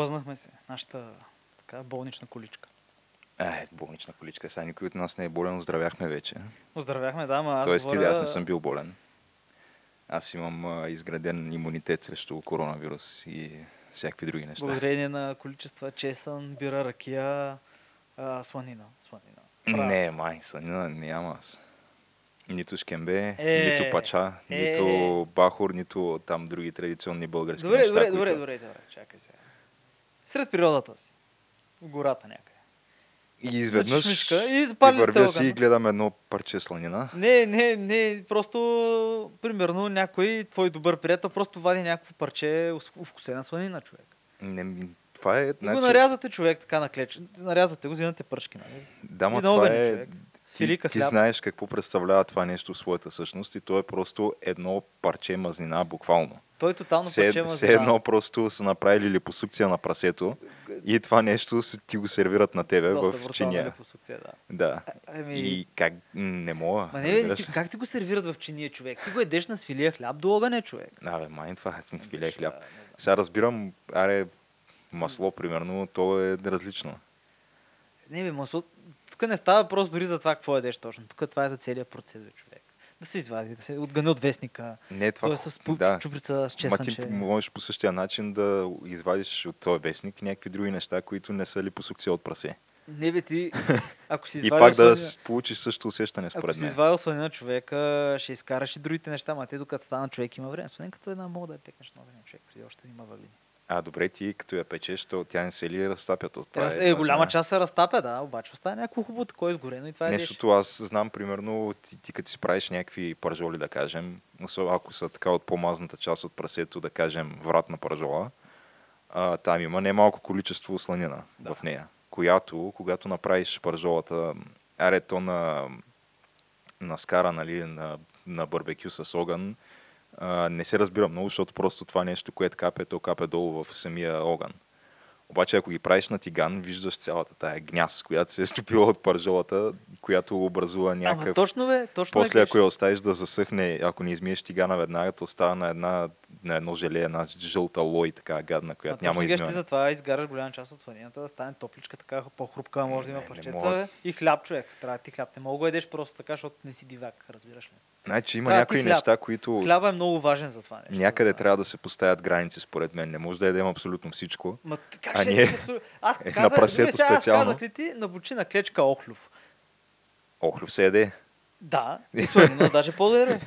Познахме се. Нашата така болнична количка. Е, болнична количка. Сега никой от нас не е болен, оздравяхме вече. Оздравяхме, да, ама аз Тоест ти, говоря... аз не съм бил болен. Аз имам а, изграден имунитет срещу коронавирус и всякакви други неща. Благодарение на количества чесън, бира, ракия, а, сланина. сланина. Фраз. Не, май, сънина няма аз. Нито шкембе, Е, нито пача, е, нито бахур, нито там други традиционни български Добре, неща. добре, които... добре, добре, добре, чакай сега. Сред природата си. В гората някъде. И изведнъж Мъчиш мишка и и вървя си и гледам едно парче сланина. Не, не, не, просто, примерно, някой твой добър приятел просто вади някакво парче ус- вкусена сланина, човек. Не, това е... И го нарязвате човек така на клеч. Нарязвате го, взимате пръшки, нали? Да, ма това е... човек. Ти, ти знаеш какво представлява това нещо в своята същност и то е просто едно парче мазнина, буквално. Той тотално Все, парче все едно просто са направили липосукция на прасето и това нещо ти го сервират на тебе Доста в чиния. липосукция, да. Да. Ами, И как... Не мога. Ма не, ти, как ти го сервират в чиния, човек? Ти го едеш на свилия хляб до огъня, човек. Абе, май това е Беше, хляб. да. Сега разбирам, аре, масло, примерно, то е различно. Не, бе, масло... Тук не става въпрос дори за това какво едеш точно. Тук това е за целият процес, бе, човек. Да се извади, да се отгъне от вестника. Не, това... Е с пу- да. чуприца, с Ма ти чесънче. можеш по същия начин да извадиш от този вестник някакви други неща, които не са липосукция от прасе. Не, бе, ти, ако си И извадил пак да сланина- с- получиш също усещане, Ако според си мен. извадил сланина човека, ще изкараш и другите неща, ма те докато стана човек има време. Сланинката е една мога да я пекнеш на огъня, човек, преди още има въглени. А, добре, ти като я печеш, то тя не се ли разтапя? То, това Раз, е, е, голяма част се разтапя, да, обаче остава някакво хубаво такова изгорено и това е Нещото аз знам, примерно, ти, ти като си правиш някакви пържоли, да кажем, ако са така от по-мазната част от прасето, да кажем, врат на пържола, а, там има немалко количество сланина Да. в нея, която, когато направиш пържолата, аре то на, на скара, нали, на, на барбекю с огън, а, не се разбира много, защото просто това нещо, което капе, то капе долу в самия огън. Обаче, ако ги правиш на тиган, виждаш цялата тая гняз, която се е стопила от пържолата, която образува Ама някакъв... точно бе, точно После, ако я оставиш да засъхне, ако не измиеш тигана веднага, то става на, една, на едно желе, една жълта лой, така гадна, която няма Няма ти измиване. затова изгаряш голяма част от сланината, да стане топличка, така по-хрупка, може да има Не, не парчеца. И хляб, човек. Трябва да ти хляб. Не мога да го едеш просто така, защото не си дивак, разбираш ли? Значи има Трябва да ти някои неща, които Хляба е много важен за това нещо. някъде това. трябва да се поставят граници, според мен. Не може да ядем абсолютно всичко. Ма, как А ще ние- абсолютно? Аз на казах, прасето добре, сега аз специално. казах ли ти, набучи на клечка охлюв. Охлюв се яде. Да, и сланина даже по-добре.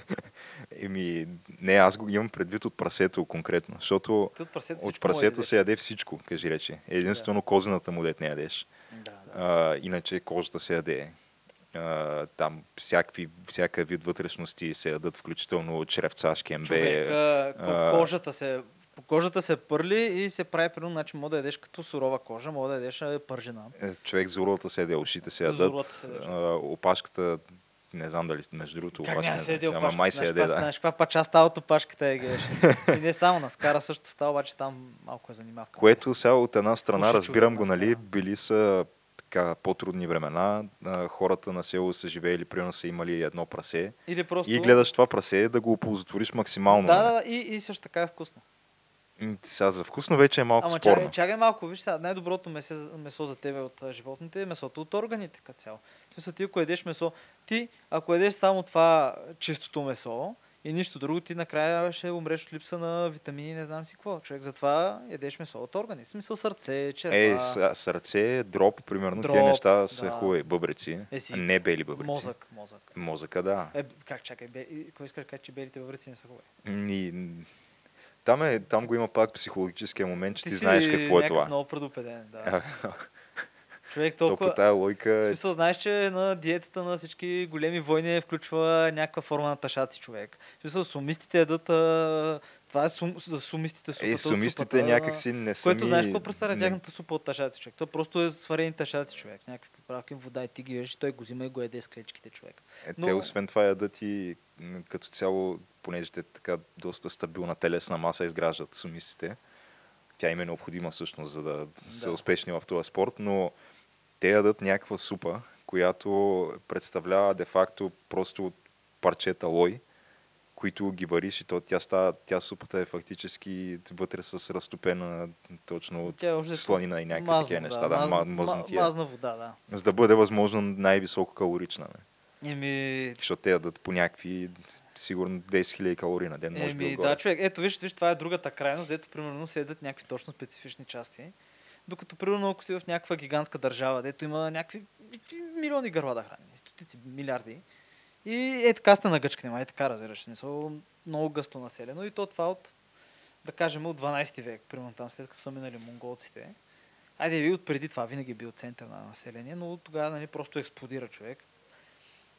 Еми, не, аз го имам предвид от прасето конкретно, защото Ти от прасето от да прасето се яде всичко, кажи рече. Единствено козената му дет не ядеш. Да, да. А, иначе кожата се яде. А, там всякакви, всяка вид вътрешности се ядат, включително чревца, шкембе. Човек, а, а, ко- кожата се по кожата се пърли и се прави примерно, значи мога да ядеш като сурова кожа, мога да ядеш пържена. е, Човек зурлата се яде, ушите се ядат. се опашката, не знам дали, между другото, Как няма се яде ама опашката? май се яде, да. Знаеш каква пача става от опашката я гееш. и не само на скара също става, обаче там малко е занимавка. Което сега от една страна, Пуши разбирам го, на нали, били са така по-трудни времена. Хората на село са живеели, примерно са имали едно прасе. Или просто... И гледаш това прасе да го оползотвориш максимално. Да, нали? да, и, и също така е вкусно. Сега за вкусно вече е малко Ама спорно. чакай, чакай малко, виж сега, най-доброто месо, месо за тебе от животните е месото от органите като цяло. Смисъл, ти ако едеш месо, ти ако едеш само това чистото месо и нищо друго, ти накрая ще умреш от липса на витамини, не знам си какво. Човек затова ядеш месо от органи. В смисъл сърце, черва, Е, сърце, дроп, примерно, тия Дроп, неща са да. хубави. Бъбреци, Е, си. не бели бъбреци. мозък, мозък. Мозъка, да. Е, как чакай, бе, какво искаш да че белите бъбреци не са хубави? И, там, е, там го има пак психологическия момент, че ти, си знаеш какво е това. много предупреден, да. Човек То толкова... по тая В лойка... смисъл, знаеш, че на диетата на всички големи войни включва някаква форма на ташаци човек. В смисъл, сумистите ядат... А... Това е сум... за сумистите супата Е, сумистите супата, някакси не са Което знаеш какво представя не- тяхната супа от ташаци човек. То просто е сварени ташаци човек. С някакви приправки, вода и ти ги еш, той го взима и го яде с клечките човек. Е, Но- Те освен това ядат и като цяло, понеже те така доста стабилна телесна маса изграждат сумистите. Тя им е необходима всъщност, за да, са Да. успешни в този спорт, но те ядат някаква супа, която представлява де-факто просто парчета лой, които ги вариш и то тя, става, тя супата е фактически вътре с разтопена точно от Тя е още сланина и някакви такива неща. Да, маз- ма- ма- мазнотия. Мазна вода, да. За да бъде възможно най-високо калорична. Не? Еми, Защото те ядат по някакви, сигурно 10 000 калории на ден, може би Еми, да, човек. Ето, виж, виж, това е другата крайност, дето примерно се ядат някакви точно специфични части. Докато, примерно, ако си в някаква гигантска държава, дето има някакви милиони гърва да храни, стотици, милиарди. И е така сте нагъчкани, е така разбираш. в Смисъл, много гъсто населено. И то това от, да кажем, от 12 век, примерно там, след като са минали монголците. Айде, и от преди това винаги е бил център на население, но тогава нали, просто експлодира човек.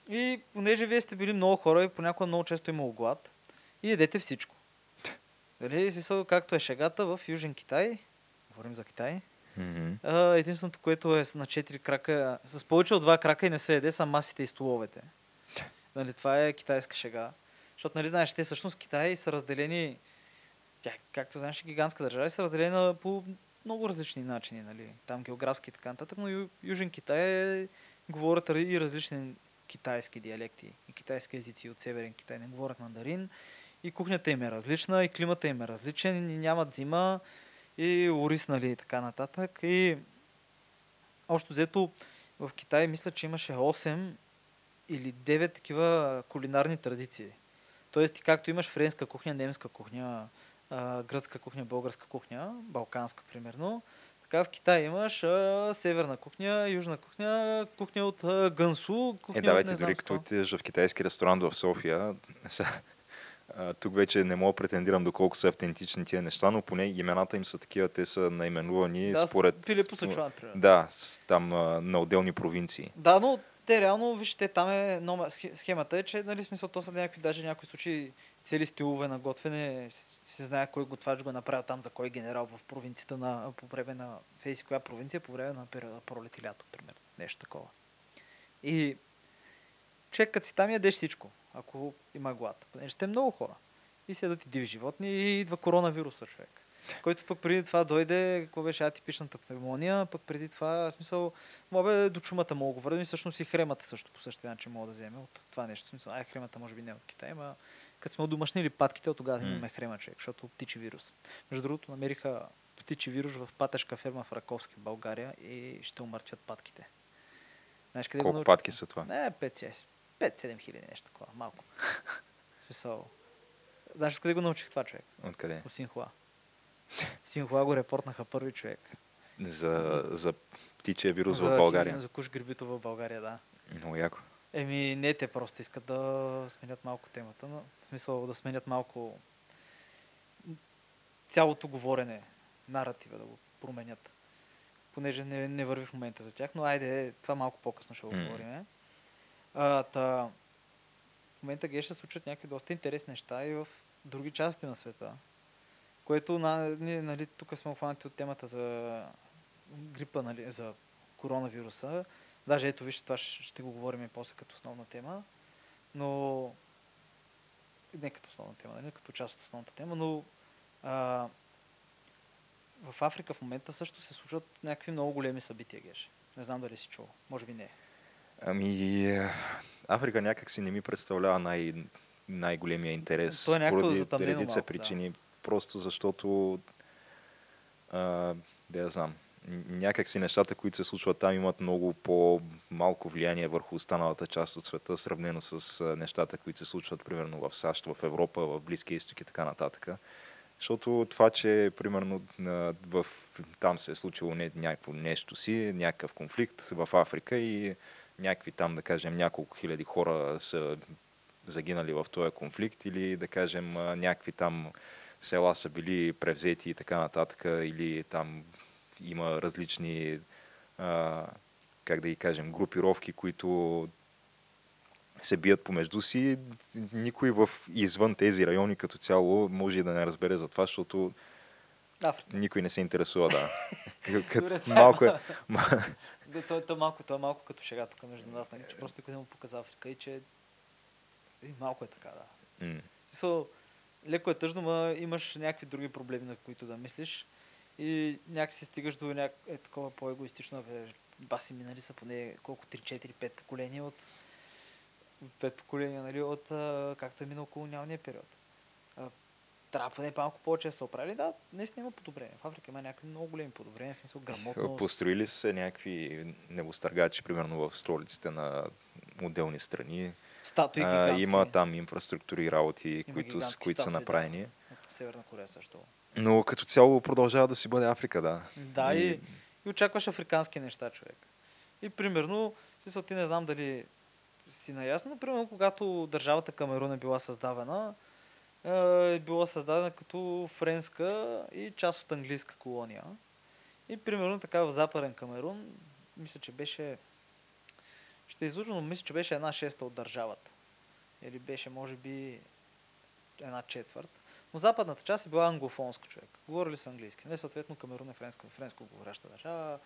И понеже вие сте били много хора и понякога много често имало глад, и едете всичко. Дали, смисъл, както е шегата в Южен Китай, говорим за Китай, А, единственото, което е на 4 крака, с повече от 2 крака и не се еде, са масите и столовете. Нали, това е китайска шега. Защото, нали, знаеш, те всъщност Китай са разделени, тя, както знаеш, е гигантска държава, са разделени на- по много различни начини, нали, там географски и така нататък, но Ю- Южен Китай е, говорят и различни китайски диалекти и китайски езици от Северен Китай, не говорят мандарин. И кухнята им е различна, и климата им е различен, и нямат зима, и ориз, нали, и така нататък. И общо взето в Китай мисля, че имаше 8 или 9 такива кулинарни традиции. Тоест, както имаш френска кухня, немска кухня, гръцка кухня, българска кухня, балканска примерно, така в Китай имаш а, северна кухня, южна кухня, кухня от а, Гънсу, кухня Е, да, бе, от не знам дори като отидеш в китайски ресторант в София, тук вече не мога да претендирам доколко са автентични тия неща, но поне имената им са такива, те са наименувани Да, според... Филипо Сачуан, примерно. Да, там на отделни провинции. Да, но те реално, вижте, там е номер, схе- схемата е, че нали, смисъл, то са някакви, даже някои случаи цели стилове на готвене, се знае кой готвач го е направил там, за кой генерал в провинцията на, по време на, в еди си коя провинция, по време на периода пролет и лято, примерно. Нещо такова. И човек, като си там ядеш всичко, ако има глад. Понеже сте много хора. И седат и диви животни и идва коронавируса, човек. Който пък преди това дойде, какво беше атипичната пневмония, пък преди това, смисъл, Мога до чумата мога да го върнем и всъщност и хремата също по същия начин мога да вземе от това нещо. Смисъл, ай, хремата може би не е от Китай, ама като сме одомашнили патките, от тогава имаме хрема човек, защото птичи вирус. Между другото, намериха птичи вирус в патешка ферма в Раковски България и ще умъртвят патките. Знаеш къде го Колко научиха? патки са това? Не, 5-7 хиляди, нещо такова, малко. Смисъл. Знаеш къде го научих това човек? Откъде? От Синхуа. Синхуа го репортнаха първи човек. За, за птичия вирус за, в България. За куш грибито в България, да. Много яко. Еми, не, те просто искат да сменят малко темата, но в смисъл да сменят малко цялото говорене, наратива да го променят. Понеже не, не върви в момента за тях, но айде, това малко по-късно ще го М. говорим. А, та, в момента ге ще случват някакви доста интересни неща и в други части на света. Което, на, ние, нали, тук сме обхванати от темата за грипа, нали, за коронавируса. Даже ето вижте, това ще, го говорим и после като основна тема. Но не като основна тема, нали, като част от основната тема, но а, в Африка в момента също се случват някакви много големи събития, Геш. Не знам дали си чул. Може би не. Ами, Африка някак си не ми представлява най- най-големия интерес. То е поради редица малко, да. причини. Просто защото, а, да я знам, някак си нещата, които се случват там, имат много по-малко влияние върху останалата част от света, сравнено с нещата, които се случват, примерно в САЩ, в Европа, в Близкия изток и така нататък. Защото това, че примерно в, там се е случило не, някакво нещо си, някакъв конфликт в Африка и някакви там, да кажем, няколко хиляди хора са загинали в този конфликт или да кажем някакви там села са били превзети и така нататък или там има различни а, как да ги кажем, групировки, които се бият помежду си. Никой в извън тези райони като цяло може да не разбере за това, защото Африка. никой не се интересува, да. Като малко е... Да, то, то, малко, то е малко като шега тук между нас, нали, че просто никой не му показа Африка и че и малко е така, да. В смисъл, леко е тъжно, ма имаш някакви други проблеми, на които да мислиш и някакси стигаш до няк... е, такова по-егоистично. Баси минали са поне колко 3, 4, 5 поколения от от пет поколения, нали, от а, както е минал колониалния период. Трябва поне малко повече да се оправили. Да, наистина има подобрения. В Африка има някакви много големи подобрения, в смисъл грамотност. Построили са се някакви небостъргачи, примерно в столиците на отделни страни. Статуи А, има там инфраструктури и работи, Има които, с, които са статуи, да. направени. От Северна Корея също. Но като цяло продължава да си бъде Африка, да. Да, и, и очакваш африкански неща, човек. И примерно, смисъл, ти не знам дали си наясно, но примерно когато държавата Камерун е била създавана, е била създадена като френска и част от английска колония. И примерно така в Западен Камерун, мисля, че беше, ще излъжа, но мисля, че беше една шеста от държавата. Или беше, може би, една четвърт. Но западната част е била англофонска човек. Говорили са английски. Не, съответно Камерун е френска, френско говоряща държава.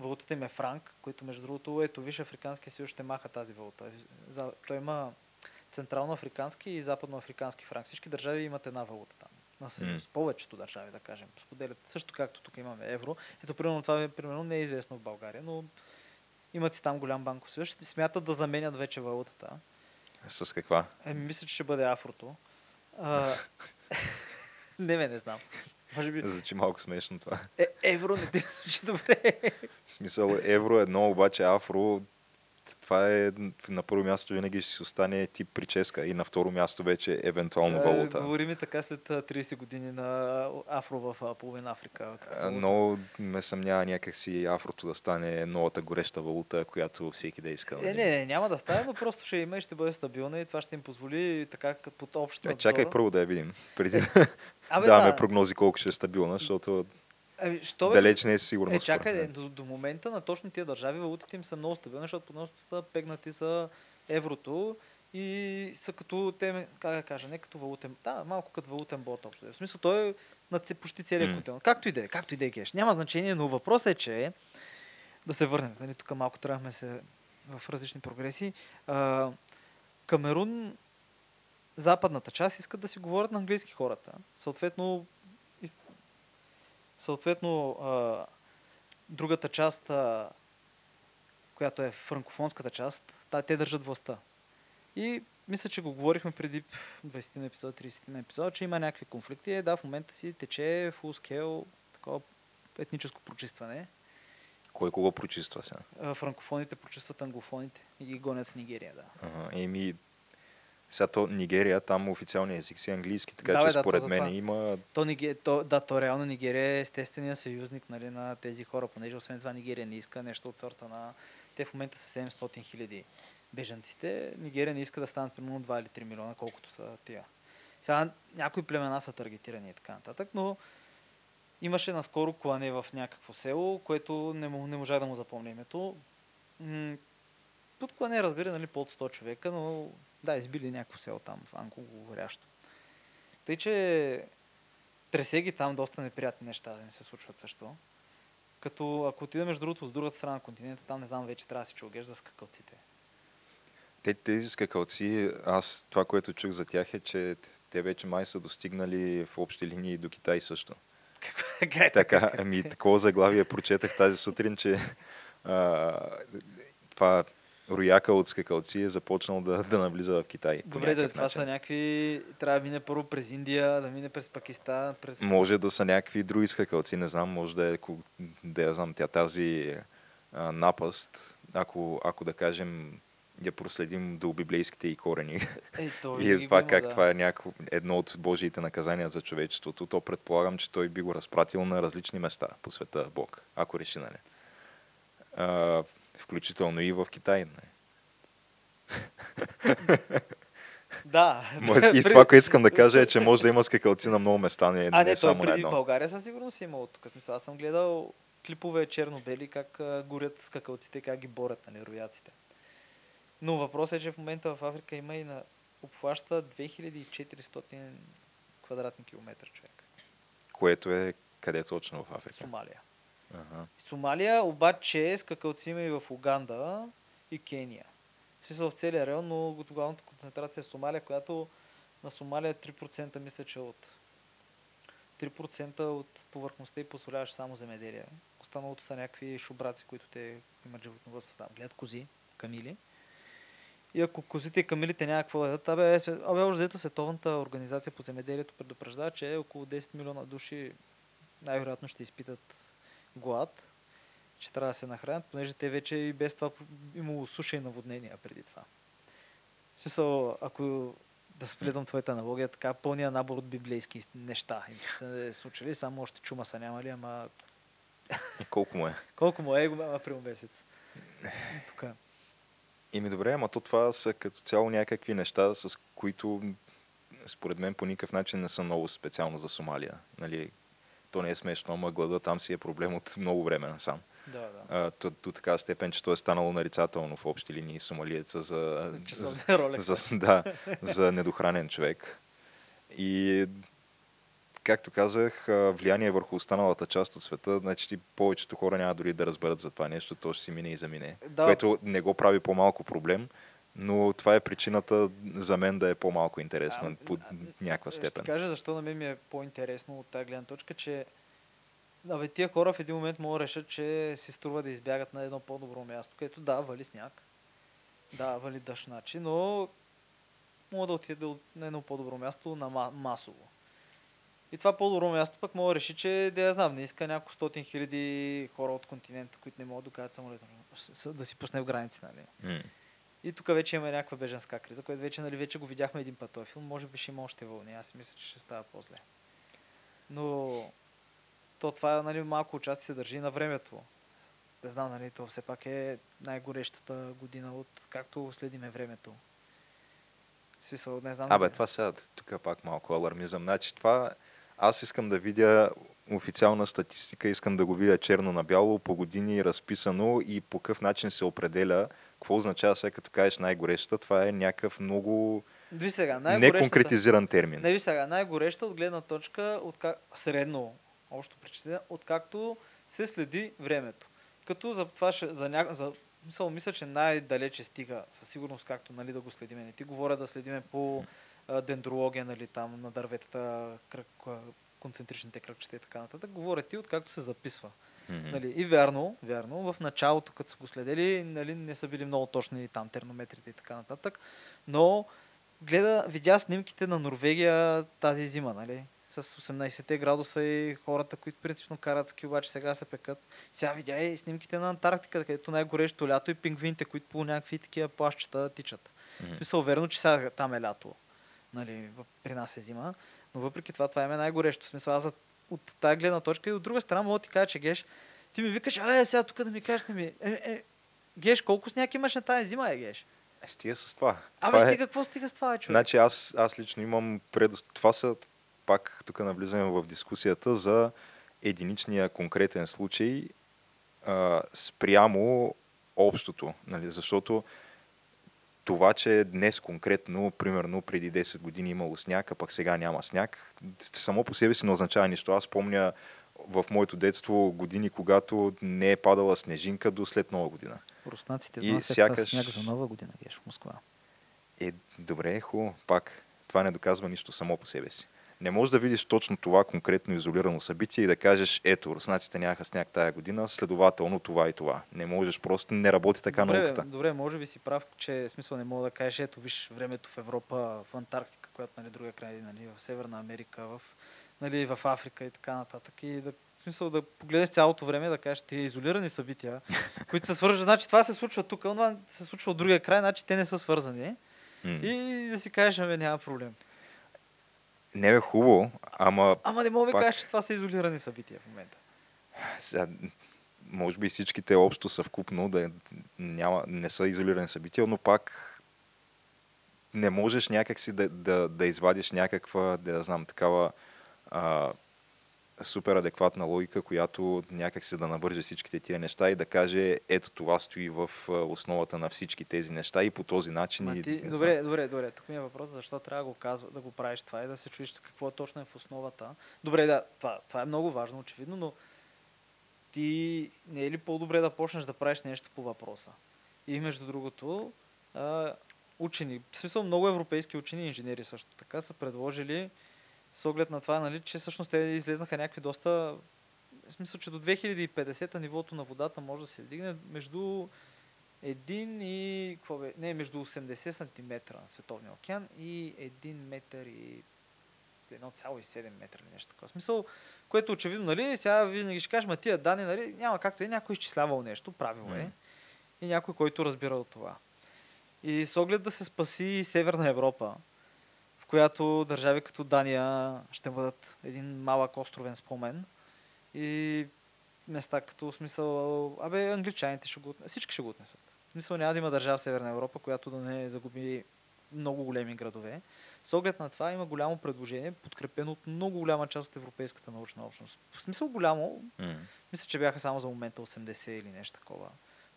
Валутата им е франк, който между другото, ето виж, Африканския съюз ще маха тази валута. Той има централно-африкански и западно-африкански франк. Всички държави имат една валута там. На съюз. М. Повечето държави, да кажем, споделят. Също както тук имаме евро. Ето, примерно, това е, примерно, не е известно в България, но имат си там голям банков съюз. Смятат да заменят вече валутата. С каква? Еми, мисля, че ще бъде афрото. А, не, ме не знам. Може би Звучи малко смешно това. е, евро не ти звучи добре. В смисъл евро е едно, обаче афро, това е на първо място винаги ще си остане тип прическа и на второ място вече евентуално Е, валута. Говори ми така след а, 30 години на афро в половина Африка. Но ме съмнява някакси афрото да стане новата гореща валута, която всеки да иска. Е, нали? не, не, няма да стане, но просто ще има и ще бъде стабилна и това ще им позволи така под общ Е, чакай първо да я видим, преди Абе, да даваме да. прогнози колко ще е стабилна, защото Ами, що бе, далеч не е сигурно. Е, чакай, де, до, до момента на точно тия държави валутите им са много стабилни, защото по са пегнати за еврото и са като, те, как да кажа, не като валутен, да, малко като валутен бот общо. В смисъл, той е на почти целият М. континент. Както и да е, както и да е геш. Няма значение, но въпросът е, че да се върнем. Нали, тук малко трябвахме се в различни прогреси. А, Камерун, западната част искат да си говорят на английски хората. Съответно, съответно а, другата част, а, която е франкофонската част, та, те държат властта. И мисля, че го говорихме преди 20 на епизод, 30 на епизод, че има някакви конфликти. Е, да, в момента си тече full scale такова етническо прочистване. Кой кого прочиства сега? А, Франкофоните прочистват англофоните и ги гонят в Нигерия, да. Ага, еми, сега то Нигерия, там официалният език си е английски, така Да, че бе, да, то според за мен има То, Ниге, то, да, то реално Нигерия е естественият съюзник нали, на тези хора, понеже освен това Нигерия не иска нещо от сорта на... Те в момента са 700 хиляди бежанците. Нигерия не иска да станат примерно 2 или 3 милиона, колкото са тия. Сега някои племена са таргетирани и така нататък, но имаше наскоро клане в някакво село, което не, му, не можа да му запомня името. Тут клане разбира, нали, под 100 човека, но да, избили някакво село там, в англоговорящо. Тъй, че тресе ги там доста неприятни неща да ми се случват също. Като ако отида между другото от другата страна на континента, там не знам вече трябва да си чугеш за скакалците. Те, тези скакалци, аз това, което чух за тях е, че те вече май са достигнали в общи линии до Китай също. Как е Така, ами такова заглавие прочетах тази сутрин, че а, това рояка от скакалци е започнал да, да навлиза в Китай. Добре, да, това начин. са някакви... Трябва да мине първо през Индия, да мине през Пакистан, през... Може да са някакви други скакалци, не знам, може да е, да я знам, тя тази а, напаст, ако, ако да кажем, я проследим до библейските и корени. Е, И винаги това как да. това е няко, едно от Божиите наказания за човечеството, то предполагам, че той би го разпратил на различни места по света Бог, ако реши, нали? А, включително и в Китай. Нали? Да. И това, което искам да кажа е, че може да има скакалци на много места, не, А, не, не, само на едно. България със сигурност е имало тук. Смисъл, аз съм гледал клипове черно-бели, как горят скакалците, как ги борят, нали, рояците. Но въпросът е, че в момента в Африка има и на обхваща 2400 квадратни километра човек. Което е къде точно в Африка? Сомалия. Ага. Сомалия обаче скакалци има и в Уганда и Кения. В смисъл в целия район, но глобалната концентрация е Сомалия, която на Сомалия 3% мисля, че от 3% от повърхността и позволяваш само земеделие. Останалото са някакви шубраци, които те имат животновътство там. Гледат кози, камили. И ако козите и камилите няма какво да ядат, абе, е, абе, взето Световната организация по земеделието предупреждава, че около 10 милиона души най-вероятно ще изпитат глад, че трябва да се нахранят, понеже те вече и без това имало суша и наводнения преди това. В смисъл, ако да сплетам твоята аналогия, така пълния набор от библейски неща. И се случили, само още чума са нямали, ама И колко му е? колко му е го април месец. Тук. Ими добре, ама то това са като цяло някакви неща, с които според мен по никакъв начин не са много специално за Сомалия. Нали, то не е смешно, ама глада там си е проблем от много време насам. Да, да. А, до, до такава степен, че то е станало нарицателно в общи линии сомалиеца за, за, за, да, за недохранен човек. И както казах, влияние върху останалата част от света, значи повечето хора няма дори да разберат за това нещо, то ще си мине и замине. Да. Което не го прави по-малко проблем, но това е причината за мен да е по-малко интересно А, по а, някаква Ще степен. кажа защо на мен ми е по-интересно от тази гледна точка, че Абе, тия хора в един момент могат да решат, че си струва да избягат на едно по-добро място, където да, вали сняг, да, вали дъжд, значи, но могат да отидат на едно по-добро място на ма- масово. И това по-добро място пък мога да реши, че да я знам, не иска няколко стотин хиляди хора от континента, които не могат да докарат самолет, да си пусне в граници, нали. М. И тук вече има някаква беженска криза, която вече, нали, вече го видяхме един път този филм. Може би ще има още вълни. Аз мисля, че ще става по-зле. Но то това нали, малко участие се държи на времето. Не знам, нали, то все пак е най-горещата година от както следиме времето. В смисъл, не знам. Абе, дали- това сега, тук пак малко алармизъм. Значи това, аз искам да видя официална статистика, искам да го видя черно на бяло, по години разписано и по какъв начин се определя. Какво означава сега, като кажеш най-гореща? Това е някакъв много сега, най-горещата... неконкретизиран термин. Не ви сега, най-гореща от гледна точка, от как, средно, общо причина, откакто се следи времето. Като за това ще, за, ня... за мисъл, мисля, че най-далече стига, със сигурност, както нали, да го следиме. Не ти говоря да следиме по а, дендрология, нали, там на дърветата, кръг, концентричните кръгчета и така нататък. Говоря ти, откакто се записва. Мгм. Нали, и вярно, вярно, в началото, като са го следили, нали, не са били много точни там термометрите и така нататък, но гледа, видя снимките на Норвегия тази зима, нали? С 18 градуса и хората, които принципно карат ски, обаче сега се пекат. Сега видя и снимките на Антарктика, където най-горещо лято и пингвините, които по някакви такива плащчета тичат. В смисъл, верно, че сега там е лято. Нали, при нас е зима. Но въпреки това, това е най-горещо. В смисъл, аз за- от тази гледна точка и от друга страна мога да ти кажа, че Геш, ти ми викаш, а, сега тук да ми кажеш, ми, е, е, Геш, колко сняг имаш на тази зима, е, Геш? Е, стига с това. Абе, това е... стига, какво стига с това, човек? Значи аз, аз лично имам предост... Това са пак тук навлизаме в дискусията за единичния конкретен случай а, спрямо общото. Нали? Защото това, че днес конкретно, примерно преди 10 години имало сняг, а пък сега няма сняг, само по себе си не означава нищо. Аз помня в моето детство години, когато не е падала снежинка до след нова година. Руснаците И сякаш- сняг за нова година, Геш, в Москва. Е, добре, хубаво. Пак, това не доказва нищо само по себе си. Не можеш да видиш точно това конкретно изолирано събитие и да кажеш, ето, руснаците нямаха сняг тая година, следователно това и това. Не можеш, просто не работи така добре, науката. добре, може би си прав, че смисъл не мога да кажеш, ето виж времето в Европа, в Антарктика, която нали, друга край, нали, в Северна Америка, в, нали, в Африка и така нататък. И да, в смисъл да погледнеш цялото време, да кажеш тези изолирани събития, които се свържат. Значи това се случва тук, това се случва от другия край, значи те не са свързани. М. И да си кажеш, ами няма проблем. Не е хубаво, ама Ама не мога да Пак- кажеш, че това са изолирани събития в момента. сега, може би всичките общо съвкупно да няма, не са изолирани събития, но пак не можеш някакси да, да, да извадиш някаква, да знам, такава а, супер адекватна логика, която някак се да навърже всичките тия неща и да каже, ето това стои в основата на всички тези неща и по този начин... Ма и, ти, знам. добре, добре, добре. Тук ми е въпрос, защо трябва да го, казва, да го правиш това и да се чуеш какво точно е в основата. Добре, да, това, това е много важно, очевидно, но ти не е ли по-добре да почнеш да правиш нещо по въпроса? И между другото, а, учени, в смисъл много европейски учени и инженери също така са предложили с оглед на това, нали, че всъщност те излезнаха някакви доста в смисъл, че до 2050 нивото на водата може да се вдигне между 1 и... Какво бе? Не, между 80 см на Световния океан и 1 метър и 1,7 метра или нещо такова. В смисъл, което очевидно, нали, сега винаги ще кажеш, ма тия данни, нали, няма както е, някой изчислявал нещо, правило е, Мгм. и някой, който разбира от това. И с оглед да се спаси Северна Европа, която държави като Дания ще бъдат един малък островен спомен и места като смисъл, абе, англичаните ще го отнесат, всички ще го отнесат. В смисъл няма да има държава в Северна Европа, която да не загуби много големи градове. С оглед на това има голямо предложение, подкрепено от много голяма част от европейската научна общност. В смисъл голямо, М. мисля, че бяха само за момента 80 или нещо такова.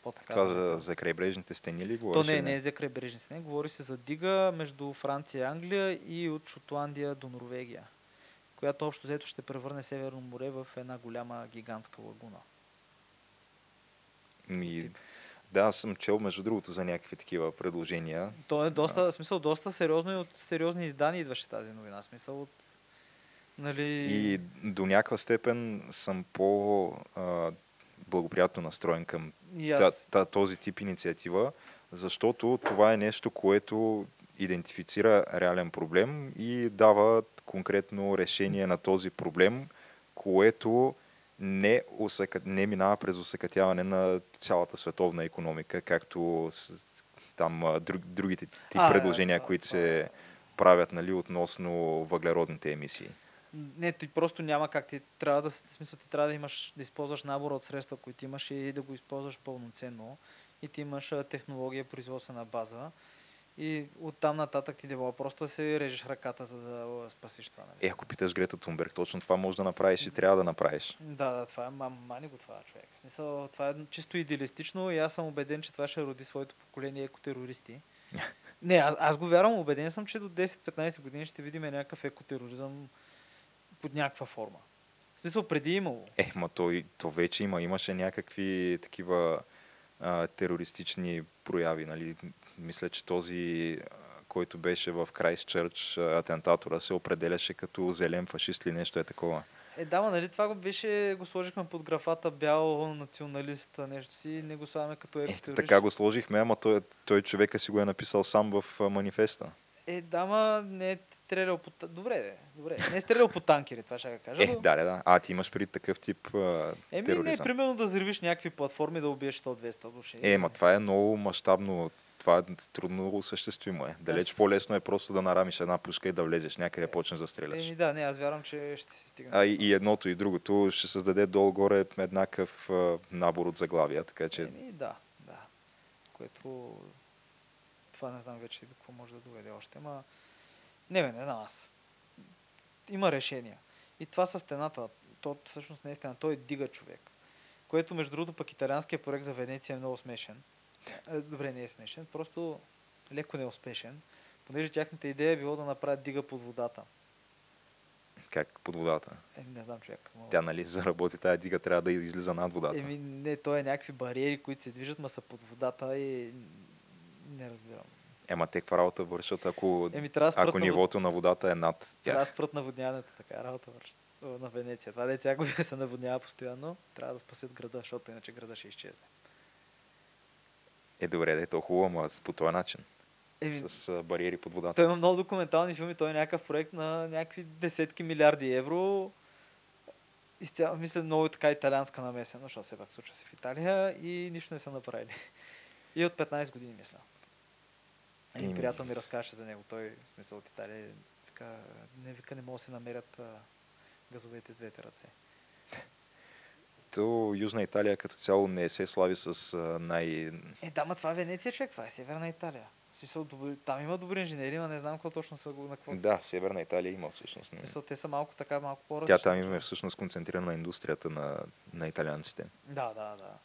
По-така Това за- за, крайбрежните стени ли То говориш? не, или не е за крайбрежни стени. Говори се за дига между Франция и Англия и от Шотландия до Норвегия, която общо взето ще превърне Северно море в една голяма гигантска лагуна. Ми, да, аз съм чел между другото за някакви такива предложения. То е доста, в смисъл, доста сериозно и от сериозни издания идваше тази новина. Смисъл от Нали... И до някаква степен съм по а, благоприятно настроен към и та, та, този тип инициатива, защото това е нещо, което идентифицира реален проблем и дава конкретно решение на този проблем, което не, усъка, не минава през усъкътяване на цялата световна економика, както там друг, другите тип А, да, предложения, това- които това се е. правят нали, относно въглеродните емисии. Не, ти просто няма как ти трябва да, смисъл, ти трябва да имаш, да използваш набор от средства, които имаш и да го използваш пълноценно. И ти имаш технология, производствена база. И оттам нататък ти дела просто да се режеш ръката, за да спасиш това. Нали? Е, ако питаш Грета Тунберг, точно това може да направиш и трябва да направиш. Да, да, това е мам, мани го това човек. В смисъл, това е чисто идеалистично и аз съм убеден, че това ще роди своето поколение екотерористи. Не, аз, аз го вярвам, убеден съм, че до 10-15 години ще видим някакъв екотероризъм под някаква форма. В смисъл, преди е имало. Е, ма то, то вече има. Имаше някакви такива а, терористични прояви. Нали? Мисля, че този, който беше в Крайстчърч, атентатора, се определяше като зелен фашист или нещо е такова. Е, да, ма, нали, това го беше, го сложихме под графата бял националист, нещо си, не го слагаме като Е, така го сложихме, ама той, той човека си го е написал сам в манифеста. Е, да, ма, не е стрелял по... Добре, де, добре. Не е стрелял по танкери, това ще я кажа. Е, но- да, да, да. А, ти имаш при такъв тип а, Еми, не, тероризъм. примерно да взривиш някакви платформи, да убиеш 100-200 души. Е, ма това е много мащабно. Това е трудно осъществимо е. Далеч Аз- по-лесно е просто да нарамиш една пушка и да влезеш някъде, почнеш да стреляш. Еми, да, не, аз вярвам, че ще се стигне. А и, и едното и другото ще създаде долу-горе еднакъв а, набор от заглавия, така че Еми, да, да. Което... Това не знам вече до какво може да доведе още, ма... Не, бе, не знам аз. Има решения. И това с стената, то всъщност не е стена, той е дига човек. Което, между другото, пък италианския проект за Венеция е много смешен. Е, Добре, не е смешен, просто леко неуспешен, понеже тяхната идея е било да направят дига под водата. как под водата. Е, не знам човек. но- Тя, нали, за да работи тази дига, трябва да излиза над водата. Еми, не, то е някакви бариери, които се движат, ма са под водата и не разбирам. Ема те каква работа вършат, ако, Еми, ако нивото на водата е над трябва да тях. спрат наводняването, така работа върши. О, На Венеция. Това деца година се наводнява постоянно. Трябва да спасят града, защото иначе града ще изчезне. Е, добре, да е то хубаво, ама по този начин. Еми, С бариери под водата. той има много документални филми, той е някакъв проект на някакви десетки милиарди евро. Изцяло, мисля, много така италианска намесена, защото все пак случва се в Италия и нищо не са направили. И от 15 години, мисля. Един Еми. приятел ми разкаже за него. Той, в смисъл от Италия, вика, не вика, не могат да се намерят а, газовете с двете ръце. то Южна Италия като цяло не се слави с а, най... Е, да, ма това е Венеция, човек, това е Северна Италия. В смисъл, там има добри инженери, но не знам какво точно са го на какво. Да, Северна Италия има всъщност. В смисъл, те са малко така, малко по Тя там има всъщност концентрирана на индустрията на, на италианците. Да, да, да.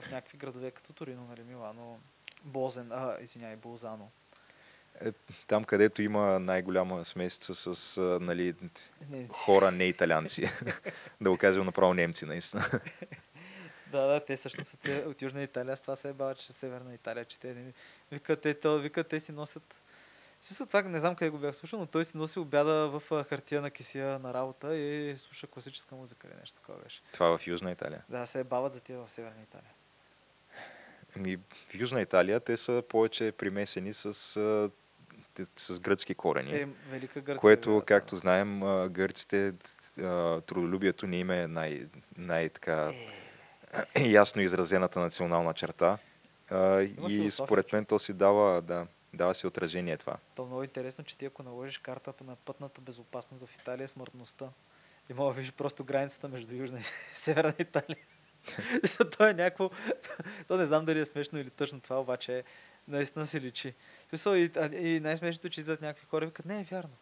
В някакви градове като Торино, нали, Милано, Бозен, а, извиняй, Болзано. Е, там, където има най-голяма смесица с а, нали, Немци. хора не италианци. да го кажем направо немци, наистина. Да, да, те също са от Южна Италия, с това се е бават, че Северна Италия, че те. Викат, те, то, викат, те си носят... Смисъл, това не знам къде го бях слушал, но той си носи обяда в хартия на кисия на работа и слуша класическа музика или нещо такова беше. Това в Южна Италия. Да, се е бават за тия в Северна Италия. Ами, в Южна Италия те са повече примесени с, с гръцки корени. Е, Велика Гърция. което, както знаем, гърците, трудолюбието не им е най, най така Е, ясно изразената национална черта. А, и според мен то си дава, да, дава си отражение това. то е много интересно, че ти ако наложиш карта на пътната безопасност в Италия, смъртността. И мога да видиш просто границата между Южна и Северна Италия. то е някакво... То не знам дали е смешно или тъжно това, обаче наистина се личи. Смисъл, и, и най-смешното, че излизат някакви хора и викат, не е вярно.